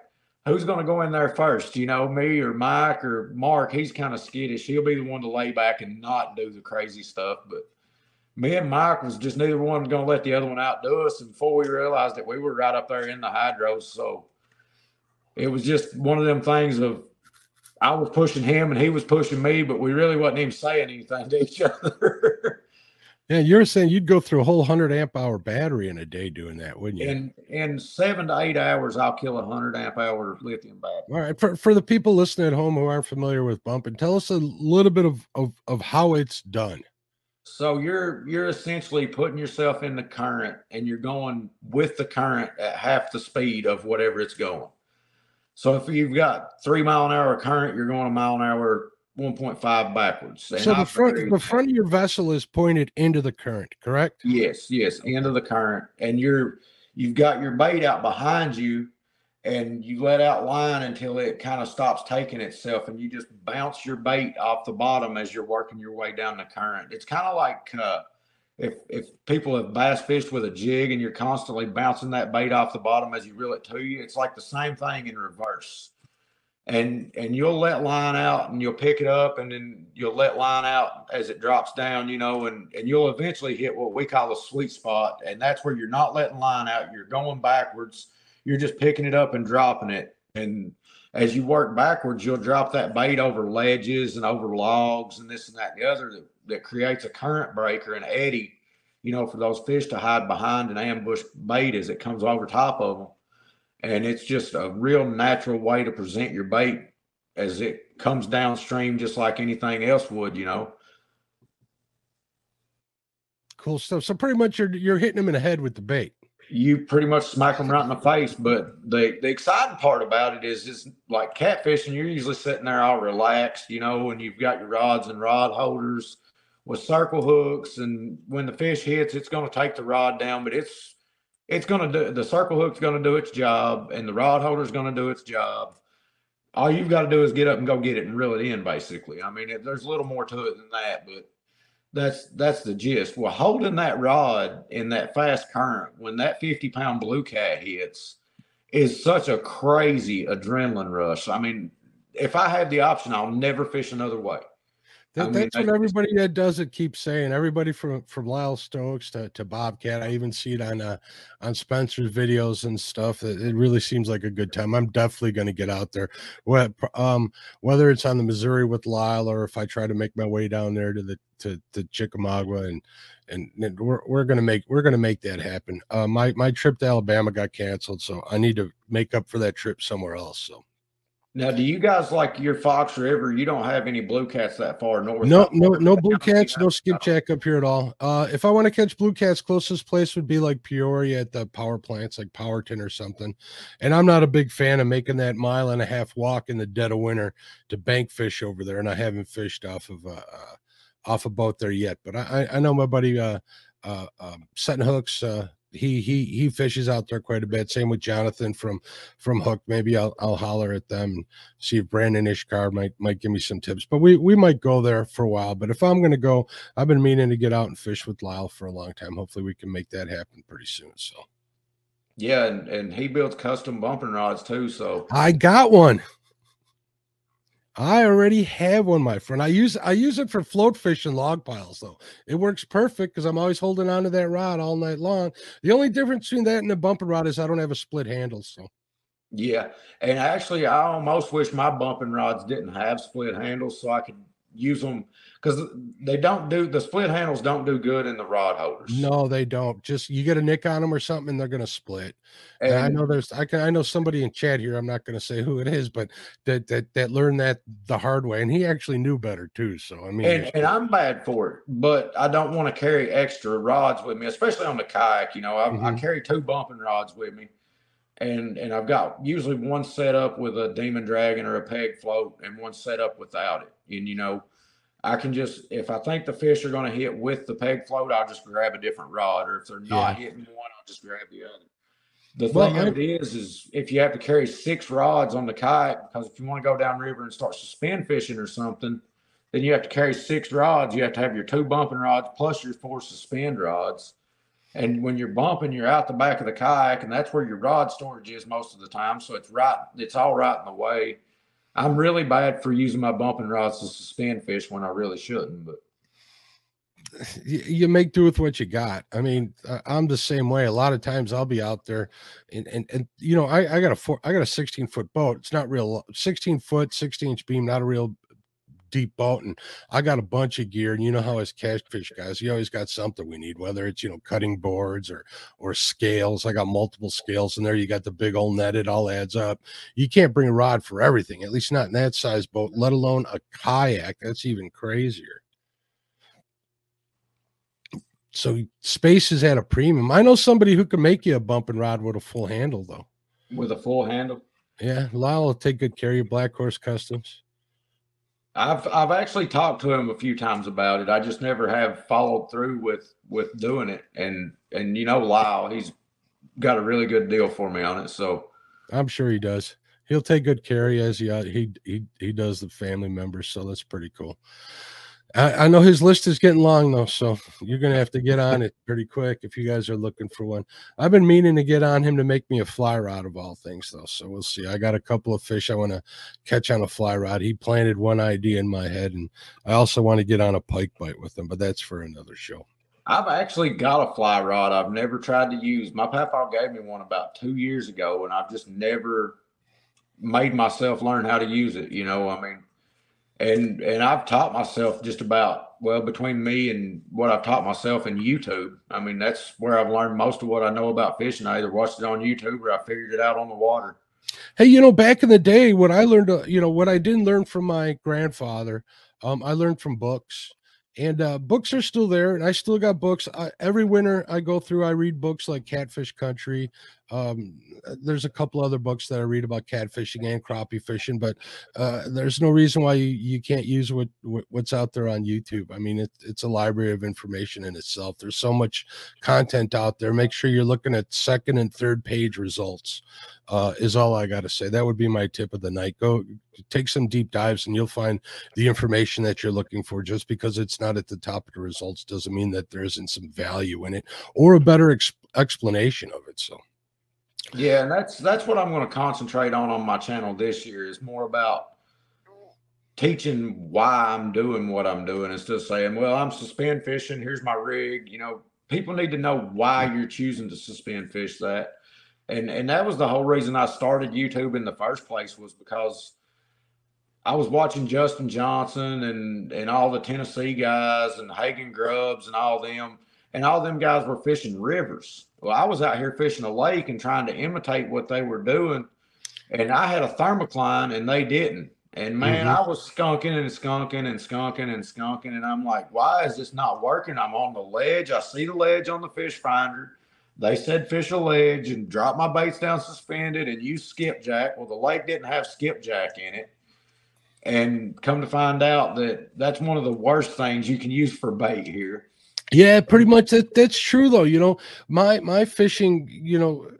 who's going to go in there first? You know, me or Mike or Mark? He's kind of skittish. He'll be the one to lay back and not do the crazy stuff. But me and Mike was just neither one going to let the other one outdo us. And before we realized that we were right up there in the hydros. So it was just one of them things of I was pushing him and he was pushing me, but we really wasn't even saying anything to each other. Yeah, you're saying you'd go through a whole hundred amp hour battery in a day doing that, wouldn't you? In in seven to eight hours, I'll kill a hundred amp hour lithium battery. All right, for for the people listening at home who aren't familiar with bumping, tell us a little bit of of, of how it's done. So you're you're essentially putting yourself in the current and you're going with the current at half the speed of whatever it's going. So if you've got three mile an hour current, you're going a mile an hour 1.5 backwards. And so the front, the front of your vessel is pointed into the current, correct? Yes, yes, into the current. And you're you've got your bait out behind you and you let out line until it kind of stops taking itself and you just bounce your bait off the bottom as you're working your way down the current. It's kind of like uh, if if people have bass fished with a jig and you're constantly bouncing that bait off the bottom as you reel it to you, it's like the same thing in reverse. And and you'll let line out and you'll pick it up and then you'll let line out as it drops down, you know, and and you'll eventually hit what we call a sweet spot, and that's where you're not letting line out, you're going backwards, you're just picking it up and dropping it, and as you work backwards, you'll drop that bait over ledges and over logs and this and that and the other that that creates a current breaker and eddy, you know, for those fish to hide behind an ambush bait as it comes over top of them. And it's just a real natural way to present your bait as it comes downstream, just like anything else would, you know. Cool stuff. So pretty much you're you're hitting them in the head with the bait you pretty much smack them right in the face. But the the exciting part about it is it's like catfishing. You're usually sitting there all relaxed, you know, and you've got your rods and rod holders, with circle hooks, and when the fish hits, it's going to take the rod down, but it's it's going to do the circle hook's going to do its job, and the rod holder's going to do its job. All you've got to do is get up and go get it and reel it in. Basically, I mean, it, there's a little more to it than that, but that's that's the gist. Well, holding that rod in that fast current when that 50 pound blue cat hits is such a crazy adrenaline rush. I mean, if I had the option, I'll never fish another way. That, that's what everybody that does it keeps saying. Everybody from from Lyle Stokes to, to Bobcat. I even see it on uh, on Spencer's videos and stuff. It, it really seems like a good time. I'm definitely going to get out there. What um whether it's on the Missouri with Lyle or if I try to make my way down there to the to, to Chickamauga and and, and we're, we're gonna make we're gonna make that happen. Uh, my my trip to Alabama got canceled, so I need to make up for that trip somewhere else. So now, do you guys like your Fox River? You don't have any blue cats that far north. No, no, no blue cats, no skipjack up here at all. Uh, if I want to catch blue cats, closest place would be like Peoria at the power plants, like Powerton or something. And I'm not a big fan of making that mile and a half walk in the dead of winter to bank fish over there. And I haven't fished off of uh, uh off a boat there yet. But I, I know my buddy uh, uh, um, setting hooks. Uh, he he he fishes out there quite a bit. Same with Jonathan from from Hook. Maybe I'll I'll holler at them and see if Brandon Ishkar might might give me some tips. But we we might go there for a while. But if I'm gonna go, I've been meaning to get out and fish with Lyle for a long time. Hopefully we can make that happen pretty soon. So yeah, and, and he builds custom bumping rods too. So I got one. I already have one, my friend. I use I use it for float fishing log piles, though. It works perfect because I'm always holding on to that rod all night long. The only difference between that and a bumper rod is I don't have a split handle. So yeah. And actually I almost wish my bumping rods didn't have split handles so I could use them because they don't do the split handles don't do good in the rod holders. No, they don't. Just you get a nick on them or something, and they're going to split. And, and, I know there's I can I know somebody in chat here. I'm not going to say who it is, but that that that learned that the hard way, and he actually knew better too. So I mean, and, and I'm bad for it, but I don't want to carry extra rods with me, especially on the kayak. You know, I, mm-hmm. I carry two bumping rods with me and and I've got usually one set up with a demon dragon or a peg float and one set up without it. And you know, I can just if I think the fish are going to hit with the peg float, I'll just grab a different rod, or if they're not yeah. hitting one, I'll just grab the other. The well, thing of it is, is if you have to carry six rods on the kayak, because if you want to go down river and start suspend fishing or something, then you have to carry six rods. You have to have your two bumping rods plus your four suspend rods. And when you're bumping, you're out the back of the kayak, and that's where your rod storage is most of the time. So it's right, it's all right in the way. I'm really bad for using my bumping rods to suspend fish when I really shouldn't, but you make do with what you got. I mean, I'm the same way. A lot of times I'll be out there and, and, and you know, I, I got a four, I got a 16 foot boat. It's not real 16 foot, 16 inch beam, not a real deep boat and I got a bunch of gear and you know how as catfish guys you always got something we need whether it's you know cutting boards or or scales I got multiple scales in there you got the big old net it all adds up. You can't bring a rod for everything at least not in that size boat let alone a kayak that's even crazier. So space is at a premium. I know somebody who can make you a bumping rod with a full handle though. With a full handle? Yeah Lyle will take good care of your black horse customs I've I've actually talked to him a few times about it. I just never have followed through with with doing it. And and you know, Lyle, he's got a really good deal for me on it. So I'm sure he does. He'll take good care of you as he he he he does the family members. So that's pretty cool. I, I, know his list is getting long though, so you're gonna have to get on it pretty quick if you guys are looking for one. I've been meaning to get on him to make me a fly rod of all things though, so we'll see. I got a couple of fish I want to catch on a fly rod. He planted one idea in my head, and I also want to get on a pike bite with him, but that's for another show. I've actually got a fly rod I've never tried to use. My papa gave me one about two years ago, and I've just never made myself learn how to use it. You know, I mean, and and I've taught myself just about well between me and what I've taught myself in YouTube. I mean, that's where I've learned most of what I know about fishing. I either watched it on YouTube or I figured it out on the water. Hey, you know, back in the day, what I learned, uh, you know, what I didn't learn from my grandfather, um, I learned from books and uh, books are still there and i still got books I, every winter i go through i read books like catfish country um, there's a couple other books that i read about catfishing and crappie fishing but uh, there's no reason why you, you can't use what, what, what's out there on youtube i mean it, it's a library of information in itself there's so much content out there make sure you're looking at second and third page results uh, is all I got to say. That would be my tip of the night. Go take some deep dives and you'll find the information that you're looking for. Just because it's not at the top of the results doesn't mean that there isn't some value in it or a better ex- explanation of it. So, yeah, and that's that's what I'm going to concentrate on on my channel this year is more about teaching why I'm doing what I'm doing instead of saying, well, I'm suspend fishing. Here's my rig. You know, people need to know why mm-hmm. you're choosing to suspend fish that and and that was the whole reason I started YouTube in the first place was because I was watching Justin Johnson and and all the Tennessee guys and Hagen Grubbs and all them and all them guys were fishing rivers. Well, I was out here fishing a lake and trying to imitate what they were doing, and I had a thermocline and they didn't. And man, mm-hmm. I was skunking and skunking and skunking and skunking, and I'm like, why is this not working? I'm on the ledge. I see the ledge on the fish finder they said fish a ledge and drop my baits down suspended and use skipjack. Well, the lake didn't have skipjack in it. And come to find out that that's one of the worst things you can use for bait here. Yeah, pretty much that that's true though. You know, my my fishing, you know,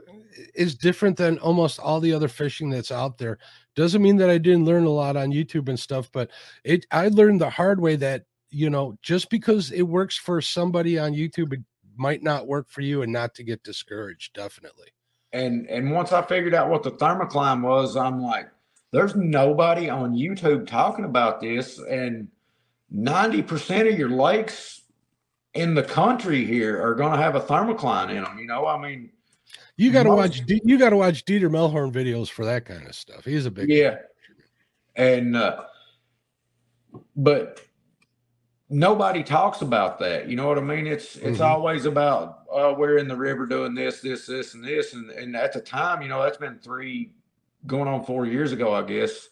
is different than almost all the other fishing that's out there. Doesn't mean that I didn't learn a lot on YouTube and stuff, but it I learned the hard way that you know just because it works for somebody on YouTube it might not work for you and not to get discouraged definitely and and once i figured out what the thermocline was i'm like there's nobody on youtube talking about this and 90% of your lakes in the country here are going to have a thermocline in them you know i mean you got to watch you got to watch dieter melhorn videos for that kind of stuff he's a big yeah and uh but nobody talks about that. You know what I mean? It's it's mm-hmm. always about oh, we're in the river doing this, this, this, and this, and and at the time, you know, that's been three going on four years ago, I guess.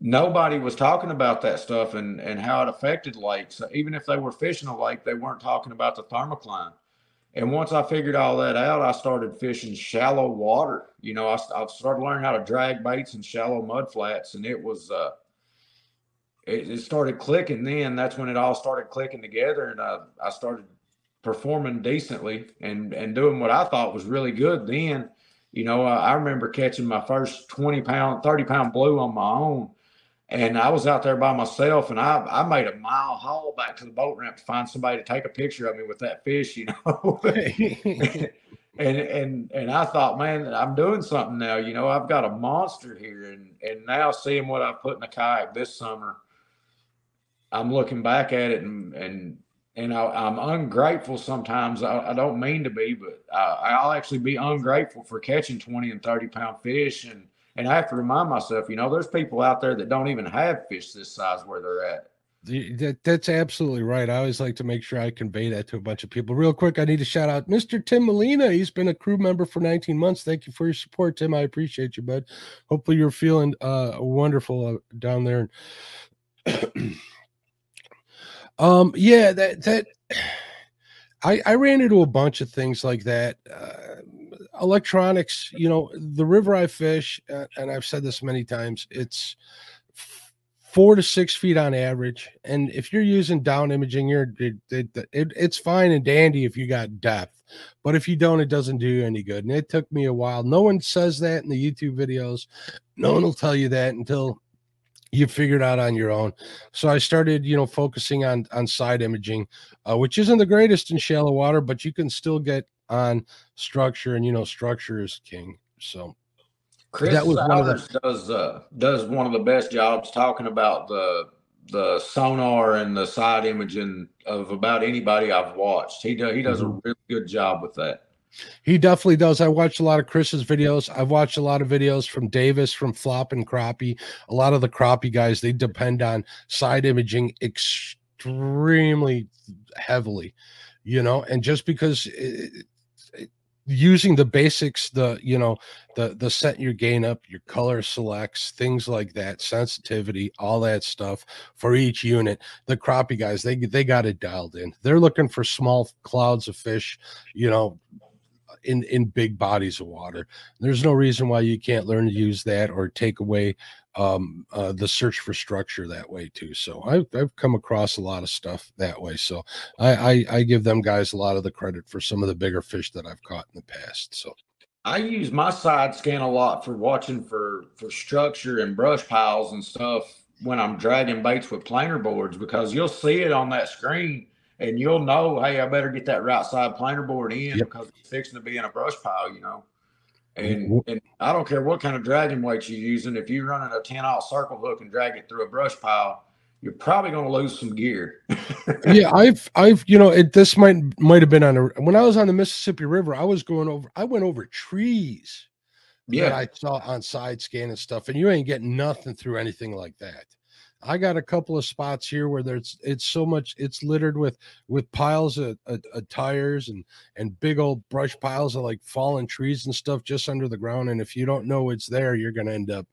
Nobody was talking about that stuff and and how it affected lakes. Even if they were fishing a lake, they weren't talking about the thermocline. And once I figured all that out, I started fishing shallow water. You know, I, I started learning how to drag baits in shallow mud flats, and it was uh, it, it, started clicking. Then that's when it all started clicking together, and I I started performing decently and and doing what I thought was really good. Then, you know, I, I remember catching my first twenty pound, thirty pound blue on my own and I was out there by myself, and I I made a mile haul back to the boat ramp to find somebody to take a picture of me with that fish, you know. and and and I thought, man, I'm doing something now. You know, I've got a monster here, and and now seeing what I put in the kayak this summer, I'm looking back at it, and and and I, am ungrateful sometimes. I, I, don't mean to be, but I, I'll actually be ungrateful for catching 20 and 30 pound fish and and I have to remind myself, you know, there's people out there that don't even have fish this size where they're at. That, that's absolutely right. I always like to make sure I convey that to a bunch of people. Real quick, I need to shout out Mr. Tim Molina. He's been a crew member for 19 months. Thank you for your support, Tim. I appreciate you, bud. Hopefully, you're feeling uh, wonderful uh, down there. um, yeah, that that I I ran into a bunch of things like that. Uh, electronics, you know, the river I fish, and I've said this many times, it's four to six feet on average. And if you're using down imaging, you're it, it, it, it's fine and dandy if you got depth, but if you don't, it doesn't do you any good. And it took me a while. No one says that in the YouTube videos. No one will tell you that until you figured out on your own. So I started, you know, focusing on on side imaging, uh, which isn't the greatest in shallow water, but you can still get on structure, and you know, structure is king. So Chris that was one of the, does uh, does one of the best jobs talking about the the sonar and the side imaging of about anybody I've watched. He does he does mm-hmm. a really good job with that. He definitely does. I watched a lot of Chris's videos. I've watched a lot of videos from Davis, from Flop and Crappie. A lot of the Crappie guys, they depend on side imaging extremely heavily, you know, and just because it, using the basics the you know the the set your gain up your color selects things like that sensitivity all that stuff for each unit the crappie guys they they got it dialed in they're looking for small clouds of fish you know in in big bodies of water. There's no reason why you can't learn to use that or take away um, uh, the search for structure that way too. So I've, I've come across a lot of stuff that way. So I, I I give them guys a lot of the credit for some of the bigger fish that I've caught in the past. So I use my side scan a lot for watching for for structure and brush piles and stuff when I'm dragging baits with planer boards because you'll see it on that screen and you'll know, hey, I better get that right side planer board in yep. because it's fixing to be in a brush pile, you know. And mm-hmm. and I don't care what kind of dragging weight you're using. If you're running a 10 aught circle hook and drag it through a brush pile, you're probably going to lose some gear. yeah, I've I've you know it. This might might have been on a when I was on the Mississippi River. I was going over. I went over trees. Yeah, I saw on side scan and stuff, and you ain't getting nothing through anything like that. I got a couple of spots here where there's it's so much it's littered with with piles of, of, of, tires and and big old brush piles of like fallen trees and stuff just under the ground. And if you don't know it's there, you're gonna end up,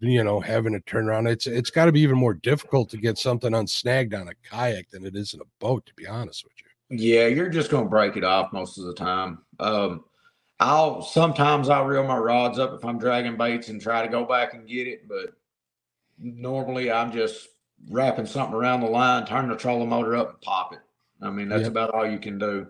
you know, having to turn around. It's it's got to be even more difficult to get something unsnagged on a kayak than it is in a boat, to be honest with you. Yeah, you're just gonna break it off most of the time. Um, I'll sometimes I'll reel my rods up if I'm dragging baits and try to go back and get it, but normally I'm just wrapping something around the line, turn the trolling motor up and pop it. I mean, that's yep. about all you can do.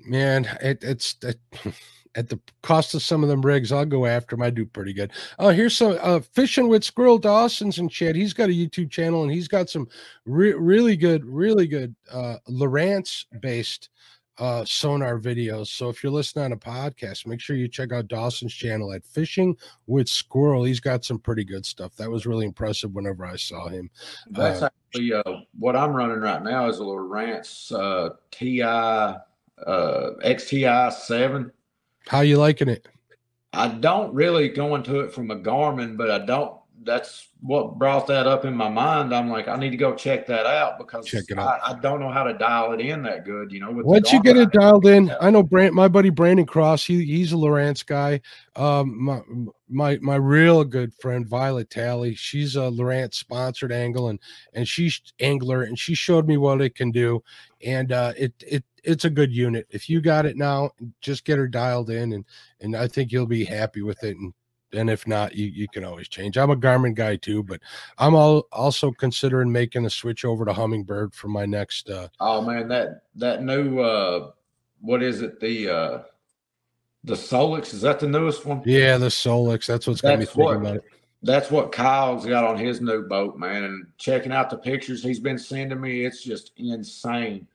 Man, it, it's it, at the cost of some of them rigs, I'll go after them. I do pretty good. Oh, uh, here's some uh, fishing with Squirrel Dawson's and Chad. He's got a YouTube channel and he's got some re- really good, really good uh, Lowrance based uh, sonar videos. So if you're listening on a podcast, make sure you check out Dawson's channel at Fishing with Squirrel. He's got some pretty good stuff. That was really impressive whenever I saw him. That's uh, actually uh, what I'm running right now is a Lowrance uh, TI uh, XTI seven. How you liking it? I don't really go into it from a Garmin, but I don't that's what brought that up in my mind. I'm like, I need to go check that out because check it out. I, I don't know how to dial it in that good. You know, once you get it dialed in, I know Brand, my buddy Brandon Cross. He he's a Lowrance guy. Um, my my my real good friend Violet Talley. She's a Lowrance sponsored angle and and she's angler and she showed me what it can do, and uh, it it it's a good unit. If you got it now, just get her dialed in, and and I think you'll be happy with it. And and if not, you, you can always change. I'm a Garmin guy too, but I'm all, also considering making a switch over to Humminbird for my next. uh Oh man, that that new uh what is it? The uh the Solix is that the newest one? Yeah, the Solix. That's what's got me thinking what, about it. That's what Kyle's got on his new boat, man. And checking out the pictures he's been sending me, it's just insane.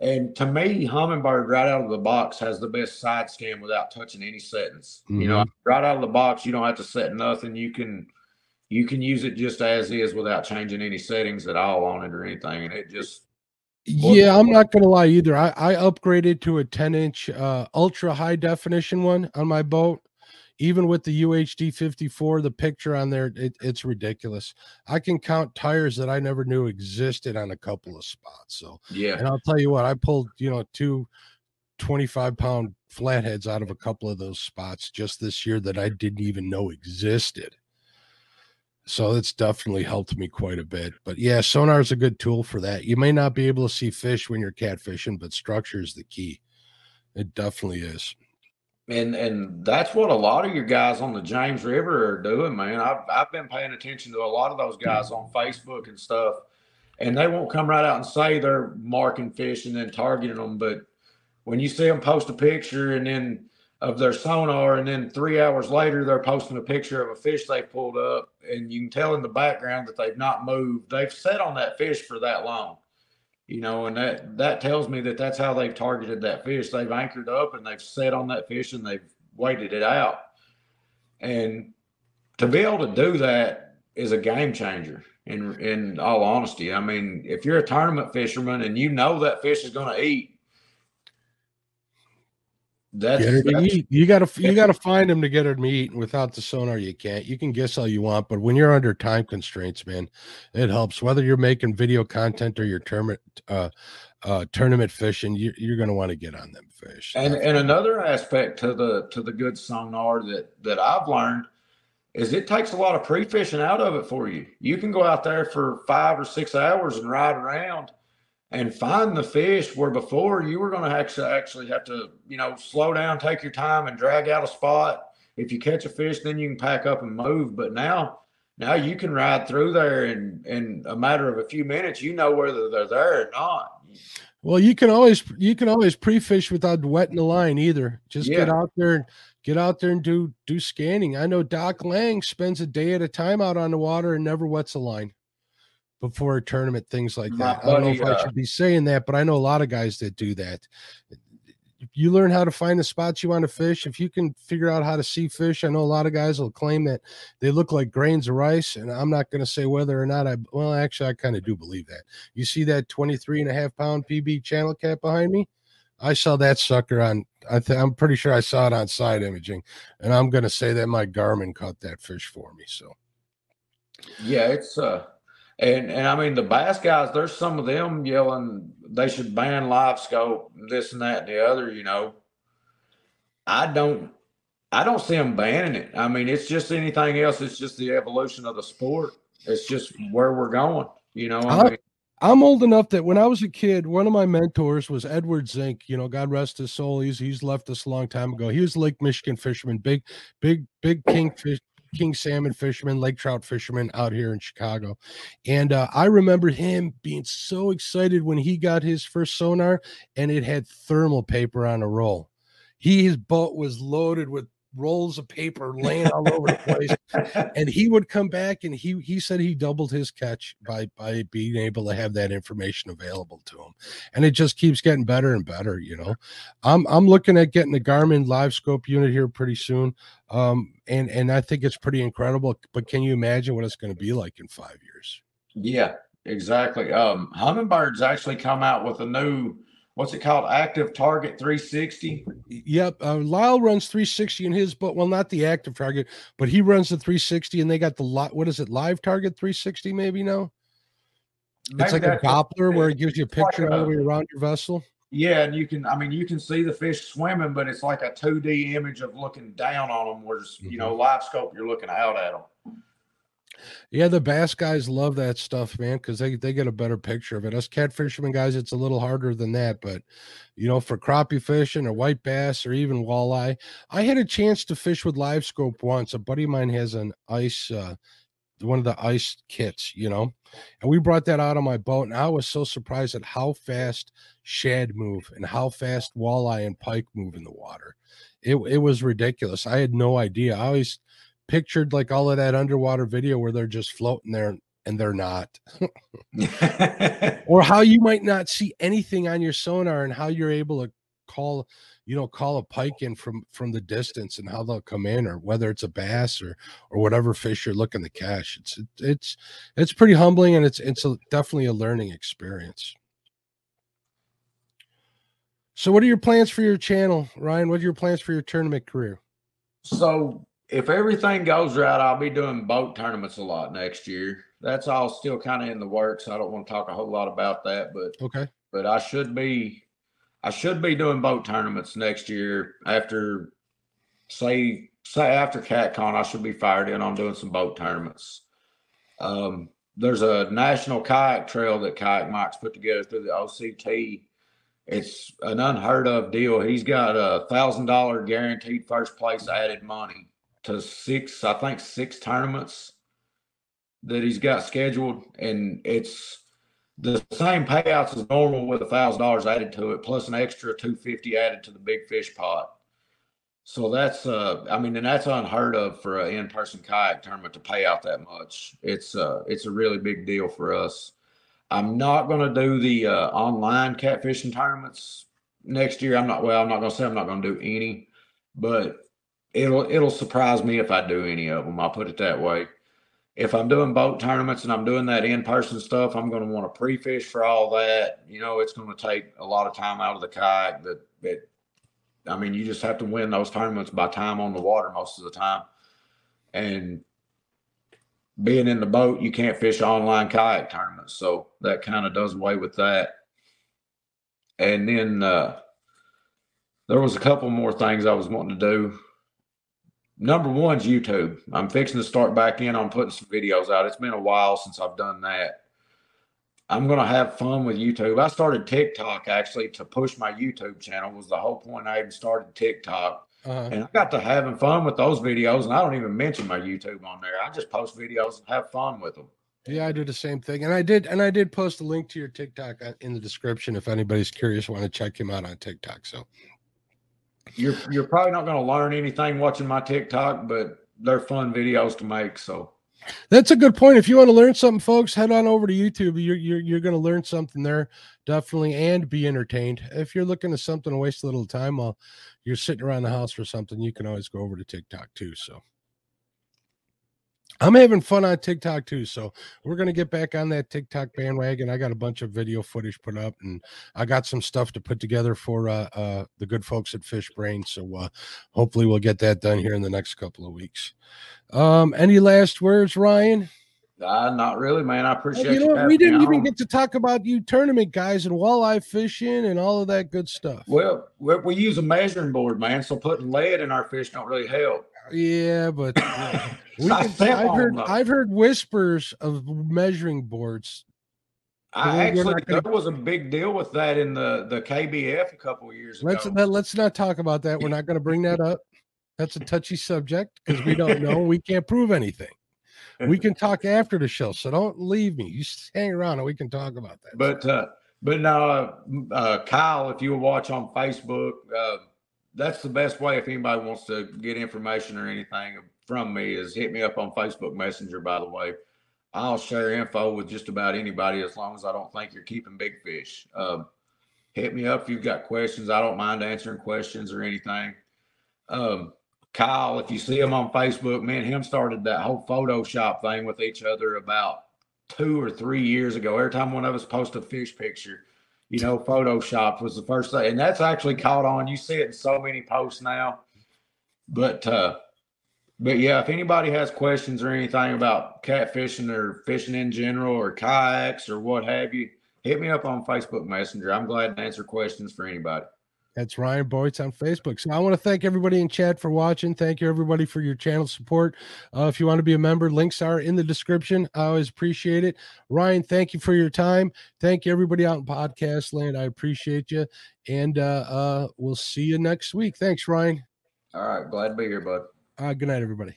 And to me, Humminbird right out of the box has the best side scan without touching any settings. Mm-hmm. You know, mm-hmm. right out of the box, you don't have to set nothing. You can you can use it just as is without changing any settings at all on it or anything. And it just yeah, I'm not gonna lie either. I, I upgraded to a 10 inch uh, ultra high definition one on my boat even with the UHD 54, the picture on there, it, it's ridiculous. I can count tires that I never knew existed on a couple of spots. So, yeah. And I'll tell you what, I pulled, you know, two 25 pound flatheads out of a couple of those spots just this year that I didn't even know existed. So it's definitely helped me quite a bit. But yeah, sonar is a good tool for that. You may not be able to see fish when you're catfishing, but structure is the key. It definitely is and and that's what a lot of your guys on the James River are doing, man. I've I've been paying attention to a lot of those guys on Facebook and stuff, and they won't come right out and say they're marking fish and then targeting them, but when you see them post a picture and then of their sonar, and then three hours later they're posting a picture of a fish they pulled up, and you can tell in the background that they've not moved. They've sat on that fish for that long you know, and that that tells me that that's how they've targeted that fish. They've anchored up and they've set on that fish and they've waited it out. And to be able to do that is a game changer. In in all honesty, I mean, if you're a tournament fisherman and you know that fish is going to eat, that's, get her to eat. You gotta you gotta find them to get her to eat. Without the sonar, you can't. You can guess all you want, but when you're under time constraints, man, it helps. Whether you're making video content or you're tournament uh, uh, tournament fishing, you, you're going to want to get on them fish. And and another aspect to the to the good sonar that that I've learned is it takes a lot of pre fishing out of it for you. You can go out there for five or six hours and ride around and find the fish where before you were going to actually actually have to you know slow down take your time and drag out a spot. If you catch a fish then you can pack up and move but now now you can ride through there and in a matter of a few minutes you know whether they're there or not. Well you can always you can always pre-fish without wetting the line either. Just yeah. get out there and get out there and do do scanning. I know doc lang spends a day at a time out on the water and never wets a line before a tournament, things like that. I don't know if uh, I should be saying that, but I know a lot of guys that do that. You learn how to find the spots you want to fish. If you can figure out how to see fish, I know a lot of guys will claim that they look like grains of rice. And I'm not going to say whether or not I, well, actually, I kind of do believe that. You see that 23 and a half pound PB channel cat behind me? I saw that sucker on, I th- I'm pretty sure I saw it on side imaging. And I'm going to say that my Garmin caught that fish for me. So, yeah, it's, uh, and and I mean the bass guys, there's some of them yelling they should ban live scope, this and that and the other, you know. I don't I don't see them banning it. I mean, it's just anything else. It's just the evolution of the sport. It's just where we're going, you know. I mean, I'm old enough that when I was a kid, one of my mentors was Edward Zink. You know, God rest his soul. He's he's left us a long time ago. He was Lake Michigan fisherman, big, big, big kingfish king salmon fisherman, lake trout fisherman out here in Chicago. And uh, I remember him being so excited when he got his first sonar and it had thermal paper on a roll. He, his boat was loaded with rolls of paper laying all over the place. and he would come back and he he said he doubled his catch by by being able to have that information available to him. And it just keeps getting better and better, you know. I'm I'm looking at getting the Garmin live scope unit here pretty soon. Um and and I think it's pretty incredible, but can you imagine what it's going to be like in 5 years? Yeah, exactly. Um Humminbird's actually come out with a new what's it called? Active Target 360. Yep. Uh, Lyle runs 360 in his, but well, not the active target, but he runs the 360, and they got the lot. What is it? Live Target 360, maybe no. Maybe it's like a Doppler where it gives you a picture like all the way around your vessel. Yeah, and you can, I mean, you can see the fish swimming, but it's like a 2D image of looking down on them, whereas, mm-hmm. you know, live scope, you're looking out at them. Yeah, the bass guys love that stuff, man, because they, they get a better picture of it. Us catfishermen guys, it's a little harder than that. But, you know, for crappie fishing or white bass or even walleye, I had a chance to fish with live scope once. A buddy of mine has an ice, uh, one of the ice kits, you know, and we brought that out on my boat. And I was so surprised at how fast shad move and how fast walleye and pike move in the water. It, it was ridiculous. I had no idea. I always pictured like all of that underwater video where they're just floating there and they're not. or how you might not see anything on your sonar and how you're able to call you know call a pike in from from the distance and how they'll come in or whether it's a bass or or whatever fish you're looking to catch. It's it's it's pretty humbling and it's it's a, definitely a learning experience. So what are your plans for your channel ryan? What are your plans for your tournament career? So if everything goes right i'll be doing boat tournaments a lot next year that's all still kind of in the works i don't want to talk a whole lot about that but okay but i should be I should be doing boat tournaments next year after say say after CatCon, I should be fired in on doing some boat tournaments. Um, there's a national kayak trail that Kayak Mike's put together through the OCT. It's an unheard of deal. He's got a thousand dollar guaranteed first place added money to six, I think six tournaments that he's got scheduled, and it's the same payouts as normal with a thousand dollars added to it, plus an extra two fifty added to the big fish pot. So that's uh, I mean, and that's unheard of for an in-person kayak tournament to pay out that much. It's uh, it's a really big deal for us. I'm not going to do the uh, online catfishing tournaments next year. I'm not well. I'm not going to say I'm not going to do any, but it'll it'll surprise me if I do any of them. I'll put it that way if I'm doing boat tournaments and I'm doing that in person stuff, I'm going to want to pre fish for all that. You know, it's going to take a lot of time out of the kayak. That, that, I mean, you just have to win those tournaments by time on the water most of the time. And being in the boat, you can't fish online kayak tournaments. So that kind of does away with that. And then uh, there was a couple more things I was wanting to do number one's YouTube. I'm fixing to start back in on putting some videos out. It's been a while since I've done that. I'm going to have fun with YouTube. I started TikTok actually to push my YouTube channel was the whole point I even started TikTok. Uh-huh. And I got to having fun with those videos and I don't even mention my YouTube on there. I just post videos and have fun with them. Yeah, I do the same thing. And I did and I did post a link to your TikTok uh, in the description if anybody's curious want to check him out on TikTok. So you're you're probably not going to learn anything watching my TikTok, but they're fun videos to make. So that's a good point. If you want to learn something, folks, head on over to YouTube. You're you're, you're going to learn something there, definitely, and be entertained. If you're looking at something to waste a little time while you're sitting around the house for something, you can always go over to TikTok too. So I'm having fun on TikTok too. So we're going to get back on that TikTok bandwagon. I got a bunch of video footage put up and I got some stuff to put together for uh, uh, the good folks at Fishbrain. So uh, hopefully we'll get that done here in the next couple of weeks. Um, any last words, Ryan? Uh, not really, man. I appreciate you. Know, you we didn't even get to talk about you tournament guys and walleye fishing and all of that good stuff. Well, we, we use a measuring board, man. So putting lead in our fish don't really help. Yeah, but can, I've heard I've heard whispers of measuring boards. I actually gonna, there was a big deal with that in the the KBF a couple years let's, ago. Let's let's not talk about that. We're not going to bring that up. That's a touchy subject because we don't know. we can't prove anything. We can talk after the show, so don't leave me. You hang around and we can talk about that. But uh, but now, uh, uh, Kyle, if you watch on Facebook, uh, that's the best way if anybody wants to get information or anything from me is hit me up on Facebook Messenger. By the way, I'll share info with just about anybody as long as I don't think you're keeping big fish. Um, hit me up if you've got questions. I don't mind answering questions or anything. Um, Kyle, if you see him on Facebook, me and him started that whole Photoshop thing with each other about two or three years ago. Every time one of us post a fish picture, you know, photoshopped was the first thing. And that's actually caught on. You see it in so many posts now. But uh but yeah, if anybody has questions or anything about catfishing or fishing in general or kayaks or what have you, hit me up on Facebook Messenger. I'm glad to answer questions for anybody. That's Ryan Bortz on Facebook. So I want to thank everybody in chat for watching. Thank you everybody for your channel support. Uh, if you want to be a member, links are in the description. I always appreciate it. Ryan, thank you for your time. Thank you everybody out in podcast land. I appreciate you. And uh, uh, we'll see you next week. Thanks, Ryan. All right. Glad to be here, bud. Uh, good night, everybody.